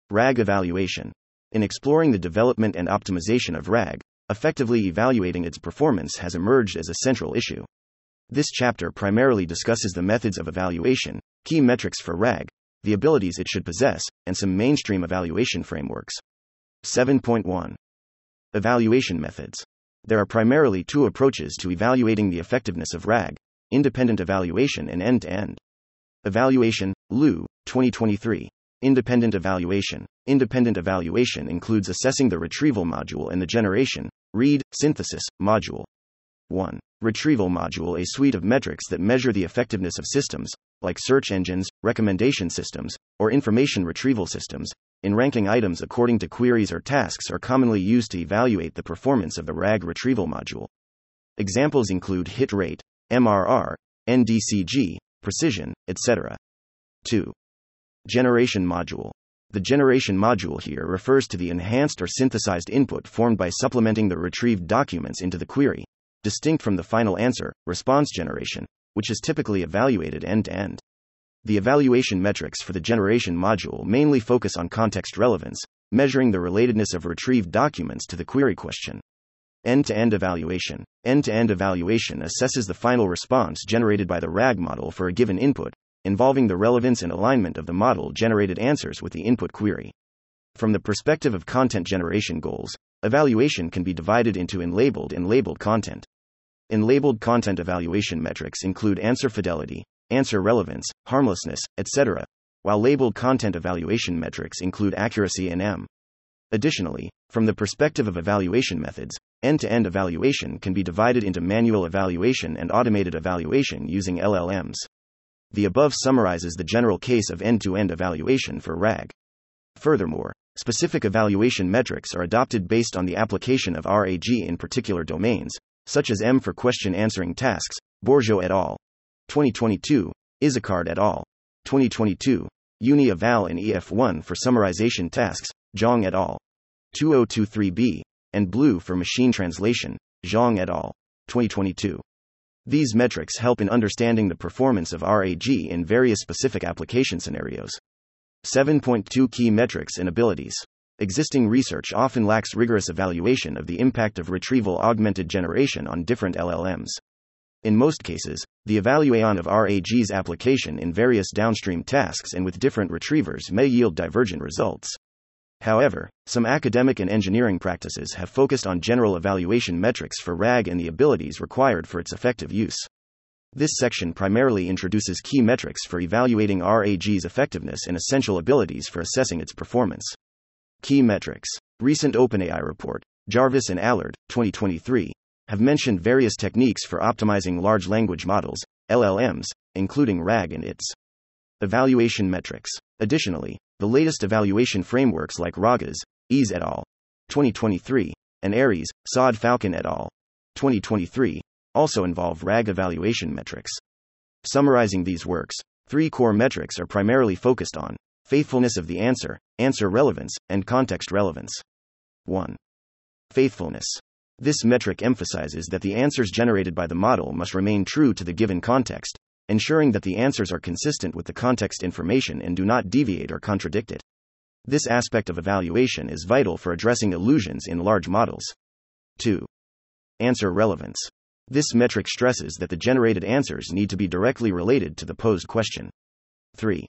RAG evaluation. In exploring the development and optimization of RAG, effectively evaluating its performance has emerged as a central issue. This chapter primarily discusses the methods of evaluation, key metrics for RAG, the abilities it should possess, and some mainstream evaluation frameworks. 7.1 Evaluation methods. There are primarily two approaches to evaluating the effectiveness of RAG independent evaluation and end to end. Evaluation, Liu, 2023. Independent evaluation. Independent evaluation includes assessing the retrieval module and the generation, read, synthesis, module. 1. Retrieval module a suite of metrics that measure the effectiveness of systems, like search engines, recommendation systems, or information retrieval systems, in ranking items according to queries or tasks are commonly used to evaluate the performance of the RAG retrieval module. Examples include hit rate, MRR, NDCG, precision, etc. 2. Generation module. The generation module here refers to the enhanced or synthesized input formed by supplementing the retrieved documents into the query, distinct from the final answer, response generation, which is typically evaluated end to end. The evaluation metrics for the generation module mainly focus on context relevance, measuring the relatedness of retrieved documents to the query question. End to end evaluation. End to end evaluation assesses the final response generated by the RAG model for a given input, involving the relevance and alignment of the model generated answers with the input query. From the perspective of content generation goals, evaluation can be divided into enlabeled and labeled content. Enlabeled content evaluation metrics include answer fidelity, answer relevance, harmlessness, etc., while labeled content evaluation metrics include accuracy and EM. Additionally, from the perspective of evaluation methods, end to end evaluation can be divided into manual evaluation and automated evaluation using LLMs. The above summarizes the general case of end to end evaluation for RAG. Furthermore, Specific evaluation metrics are adopted based on the application of RAG in particular domains, such as EM for question answering tasks, Borgeaud et al. 2022, Izacard et al. 2022, Uni and EF1 for summarization tasks, Zhang et al. 2023b, and BLEU for machine translation, Zhang et al. 2022. These metrics help in understanding the performance of RAG in various specific application scenarios. 7.2 Key metrics and abilities. Existing research often lacks rigorous evaluation of the impact of retrieval augmented generation on different LLMs. In most cases, the evaluation of RAG's application in various downstream tasks and with different retrievers may yield divergent results. However, some academic and engineering practices have focused on general evaluation metrics for RAG and the abilities required for its effective use. This section primarily introduces key metrics for evaluating RAG's effectiveness and essential abilities for assessing its performance. Key metrics. Recent OpenAI report, Jarvis and Allard, 2023, have mentioned various techniques for optimizing large language models, LLMs, including RAG and its evaluation metrics. Additionally, the latest evaluation frameworks like RAGAS, Es et al. 2023, and ARES, Saad Falcon et al. 2023, also involve RAG evaluation metrics. Summarizing these works, three core metrics are primarily focused on faithfulness of the answer, answer relevance, and context relevance. 1. Faithfulness. This metric emphasizes that the answers generated by the model must remain true to the given context, ensuring that the answers are consistent with the context information and do not deviate or contradict it. This aspect of evaluation is vital for addressing illusions in large models. 2. Answer relevance. This metric stresses that the generated answers need to be directly related to the posed question. 3.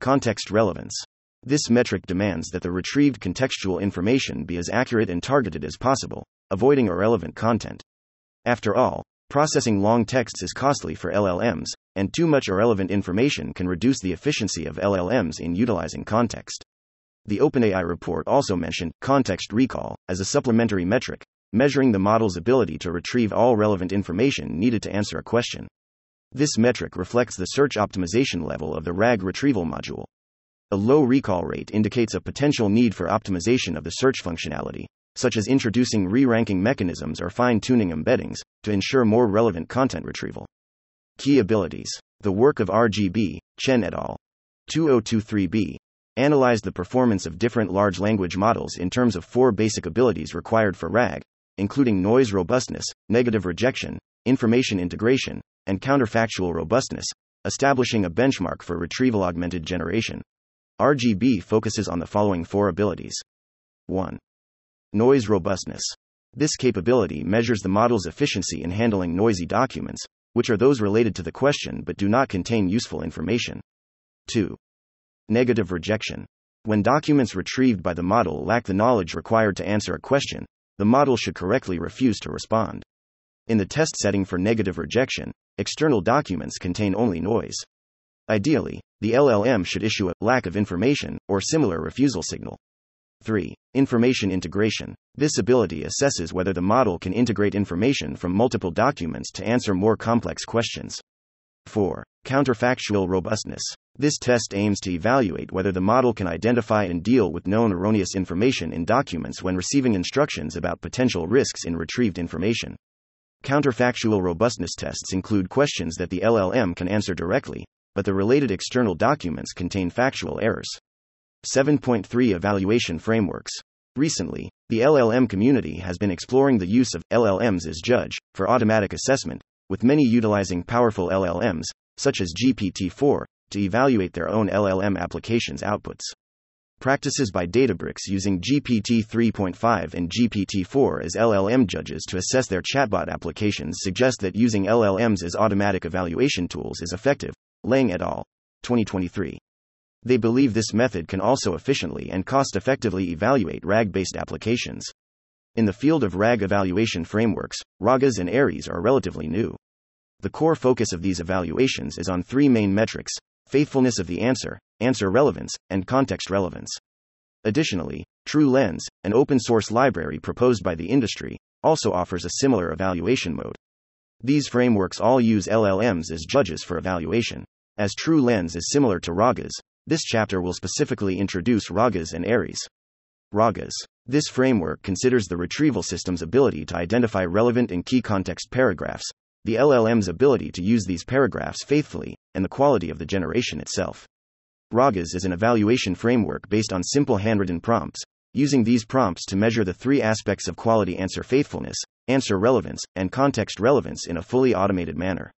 Context relevance. This metric demands that the retrieved contextual information be as accurate and targeted as possible, avoiding irrelevant content. After all, Processing long texts is costly for LLMs, and too much irrelevant information can reduce the efficiency of LLMs in utilizing context. The OpenAI report also mentioned context recall as a supplementary metric, measuring the model's ability to retrieve all relevant information needed to answer a question. This metric reflects the search optimization level of the RAG retrieval module. A low recall rate indicates a potential need for optimization of the search functionality, such as introducing re ranking mechanisms or fine tuning embeddings, to ensure more relevant content retrieval. Key abilities. The work of RGB, Chen et al. 2023b analyzed the performance of different large language models in terms of four basic abilities required for RAG, including noise robustness, negative rejection, information integration, and counterfactual robustness, establishing a benchmark for retrieval augmented generation. RGB focuses on the following four abilities 1. Noise robustness. This capability measures the model's efficiency in handling noisy documents, which are those related to the question but do not contain useful information. 2. Negative rejection. When documents retrieved by the model lack the knowledge required to answer a question, the model should correctly refuse to respond. In the test setting for negative rejection, external documents contain only noise. Ideally, the LLM should issue a lack of information or similar refusal signal. 3. Information integration. This ability assesses whether the model can integrate information from multiple documents to answer more complex questions. 4. Counterfactual robustness. This test aims to evaluate whether the model can identify and deal with known erroneous information in documents when receiving instructions about potential risks in retrieved information. Counterfactual robustness tests include questions that the LLM can answer directly, but the related external documents contain factual errors. 7.3 Evaluation Frameworks. Recently, the LLM community has been exploring the use of LLMs as judge for automatic assessment, with many utilizing powerful LLMs, such as GPT 4, to evaluate their own LLM applications' outputs. Practices by Databricks using GPT 3.5 and GPT 4 as LLM judges to assess their chatbot applications suggest that using LLMs as automatic evaluation tools is effective. Lang et al. 2023. They believe this method can also efficiently and cost effectively evaluate RAG based applications. In the field of RAG evaluation frameworks, RAGAS and ARES are relatively new. The core focus of these evaluations is on three main metrics faithfulness of the answer, answer relevance, and context relevance. Additionally, TruLens, an open source library proposed by the industry, also offers a similar evaluation mode. These frameworks all use LLMs as judges for evaluation. As TruLens is similar to RAGAS, this chapter will specifically introduce ragas and ARES. RAGAs. This framework considers the retrieval system's ability to identify relevant and key context paragraphs, the LLM's ability to use these paragraphs faithfully, and the quality of the generation itself. RAGAs is an evaluation framework based on simple handwritten prompts, using these prompts to measure the three aspects of quality answer faithfulness, answer relevance, and context relevance in a fully automated manner.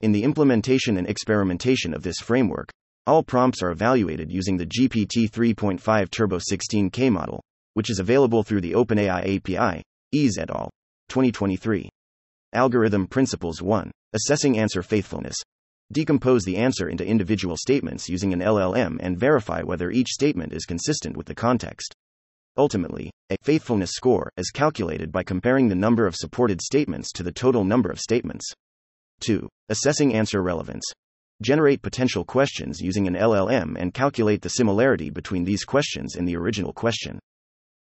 In the implementation and experimentation of this framework, all prompts are evaluated using the GPT 3.5 Turbo 16K model, which is available through the OpenAI API, Es et al. 2023. Algorithm Principles 1. Assessing answer faithfulness. Decompose the answer into individual statements using an LLM and verify whether each statement is consistent with the context. Ultimately, a faithfulness score is calculated by comparing the number of supported statements to the total number of statements. 2. Assessing answer relevance. Generate potential questions using an LLM and calculate the similarity between these questions and the original question.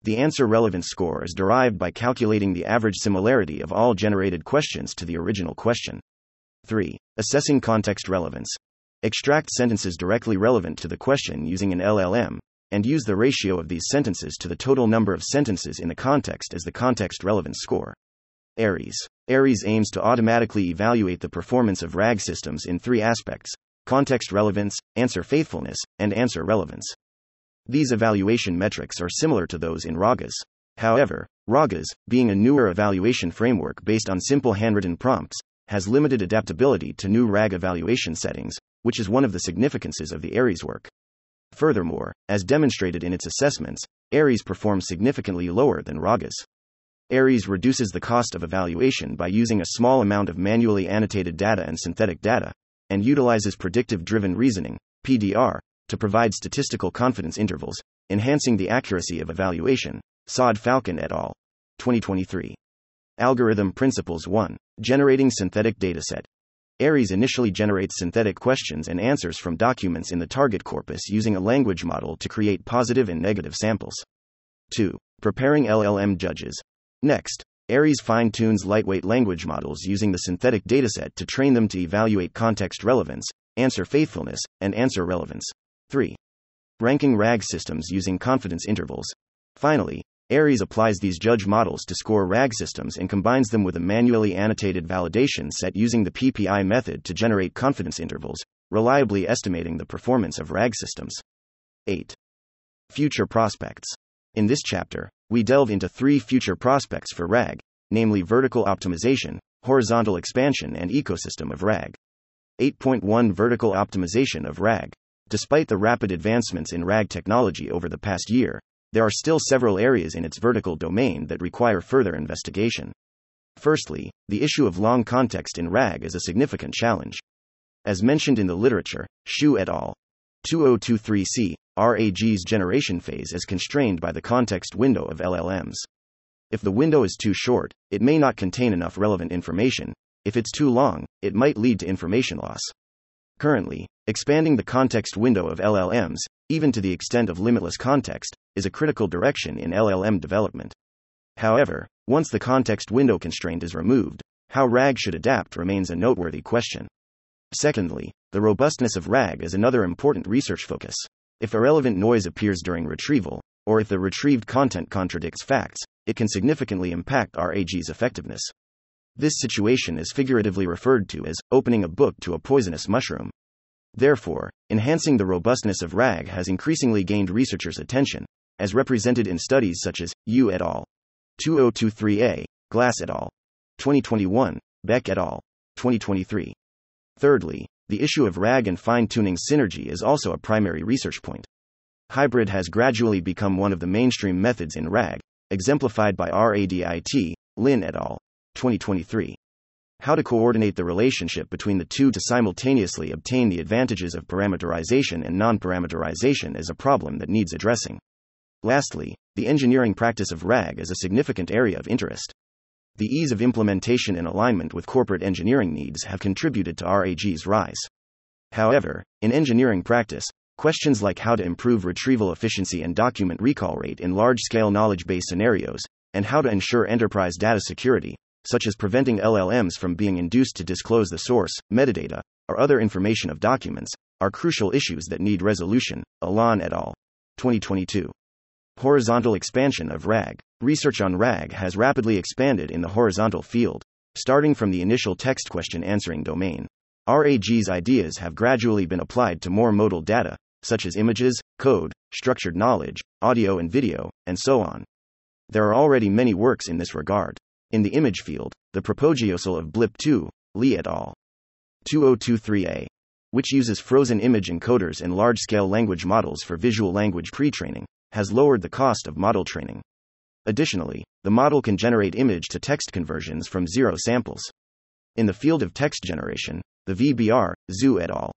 The answer relevance score is derived by calculating the average similarity of all generated questions to the original question. 3. Assessing context relevance. Extract sentences directly relevant to the question using an LLM, and use the ratio of these sentences to the total number of sentences in the context as the context relevance score. ARES. ARES aims to automatically evaluate the performance of RAG systems in three aspects context relevance, answer faithfulness, and answer relevance. These evaluation metrics are similar to those in RAGAs. However, RAGAs, being a newer evaluation framework based on simple handwritten prompts, has limited adaptability to new RAG evaluation settings, which is one of the significances of the ARES work. Furthermore, as demonstrated in its assessments, ARES performs significantly lower than RAGAs. ARES reduces the cost of evaluation by using a small amount of manually annotated data and synthetic data, and utilizes predictive driven reasoning, PDR, to provide statistical confidence intervals, enhancing the accuracy of evaluation. Saad Falcon et al. 2023. Algorithm Principles 1. Generating synthetic dataset. ARES initially generates synthetic questions and answers from documents in the target corpus using a language model to create positive and negative samples. 2. Preparing LLM judges. Next, ARES fine tunes lightweight language models using the synthetic dataset to train them to evaluate context relevance, answer faithfulness, and answer relevance. 3. Ranking RAG systems using confidence intervals. Finally, ARES applies these judge models to score RAG systems and combines them with a manually annotated validation set using the PPI method to generate confidence intervals, reliably estimating the performance of RAG systems. 8. Future prospects. In this chapter, we delve into three future prospects for RAG, namely vertical optimization, horizontal expansion, and ecosystem of RAG. 8.1 Vertical optimization of RAG. Despite the rapid advancements in RAG technology over the past year, there are still several areas in its vertical domain that require further investigation. Firstly, the issue of long context in RAG is a significant challenge. As mentioned in the literature, Xu et al. 2023c, RAG's generation phase is constrained by the context window of LLMs. If the window is too short, it may not contain enough relevant information. If it's too long, it might lead to information loss. Currently, expanding the context window of LLMs, even to the extent of limitless context, is a critical direction in LLM development. However, once the context window constraint is removed, how RAG should adapt remains a noteworthy question. Secondly, the robustness of RAG is another important research focus. If irrelevant noise appears during retrieval, or if the retrieved content contradicts facts, it can significantly impact RAG's effectiveness. This situation is figuratively referred to as opening a book to a poisonous mushroom. Therefore, enhancing the robustness of RAG has increasingly gained researchers' attention, as represented in studies such as Yu et al. 2023a, Glass et al. 2021, Beck et al. 2023. Thirdly, the issue of RAG and fine tuning synergy is also a primary research point. Hybrid has gradually become one of the mainstream methods in RAG, exemplified by RADIT, Lin et al. 2023. How to coordinate the relationship between the two to simultaneously obtain the advantages of parameterization and non parameterization is a problem that needs addressing. Lastly, the engineering practice of RAG is a significant area of interest. The ease of implementation and alignment with corporate engineering needs have contributed to RAG's rise. However, in engineering practice, questions like how to improve retrieval efficiency and document recall rate in large scale knowledge base scenarios, and how to ensure enterprise data security, such as preventing LLMs from being induced to disclose the source, metadata, or other information of documents, are crucial issues that need resolution. Alon et al. 2022. Horizontal expansion of RAG. Research on RAG has rapidly expanded in the horizontal field. Starting from the initial text question answering domain, RAG's ideas have gradually been applied to more modal data, such as images, code, structured knowledge, audio and video, and so on. There are already many works in this regard. In the image field, the proposal of BLIP2, Li et al. 2023a, which uses frozen image encoders and large scale language models for visual language pre training, has lowered the cost of model training. Additionally, the model can generate image to text conversions from zero samples. In the field of text generation, the VBR, Zhu et al.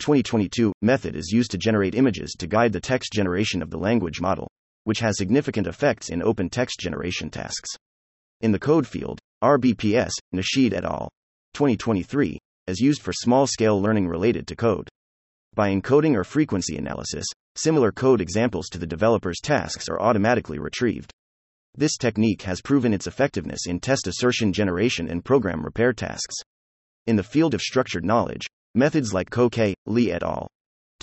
2022 method is used to generate images to guide the text generation of the language model, which has significant effects in open text generation tasks. In the code field, RBPS, Nashid et al. 2023 is used for small scale learning related to code. By encoding or frequency analysis, similar code examples to the developer's tasks are automatically retrieved. This technique has proven its effectiveness in test assertion generation and program repair tasks. In the field of structured knowledge, methods like CoK, Li et al.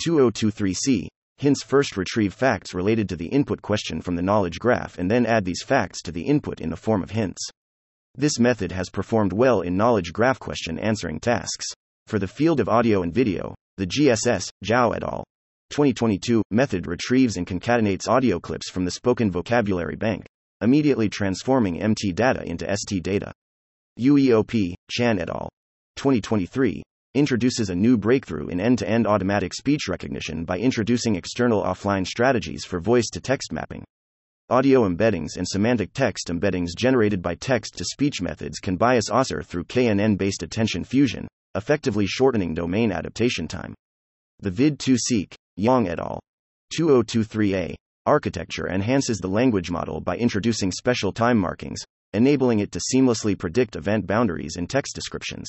2023c hints first retrieve facts related to the input question from the knowledge graph and then add these facts to the input in the form of hints. This method has performed well in knowledge graph question answering tasks. For the field of audio and video, the GSS, Zhao et al. 2022 method retrieves and concatenates audio clips from the spoken vocabulary bank, immediately transforming MT data into ST data. UEOP, Chan et al. 2023 introduces a new breakthrough in end to end automatic speech recognition by introducing external offline strategies for voice to text mapping. Audio embeddings and semantic text embeddings generated by text to speech methods can bias ASR through KNN based attention fusion, effectively shortening domain adaptation time. The vid2seq, Yang et al. 2023a architecture enhances the language model by introducing special time markings, enabling it to seamlessly predict event boundaries in text descriptions.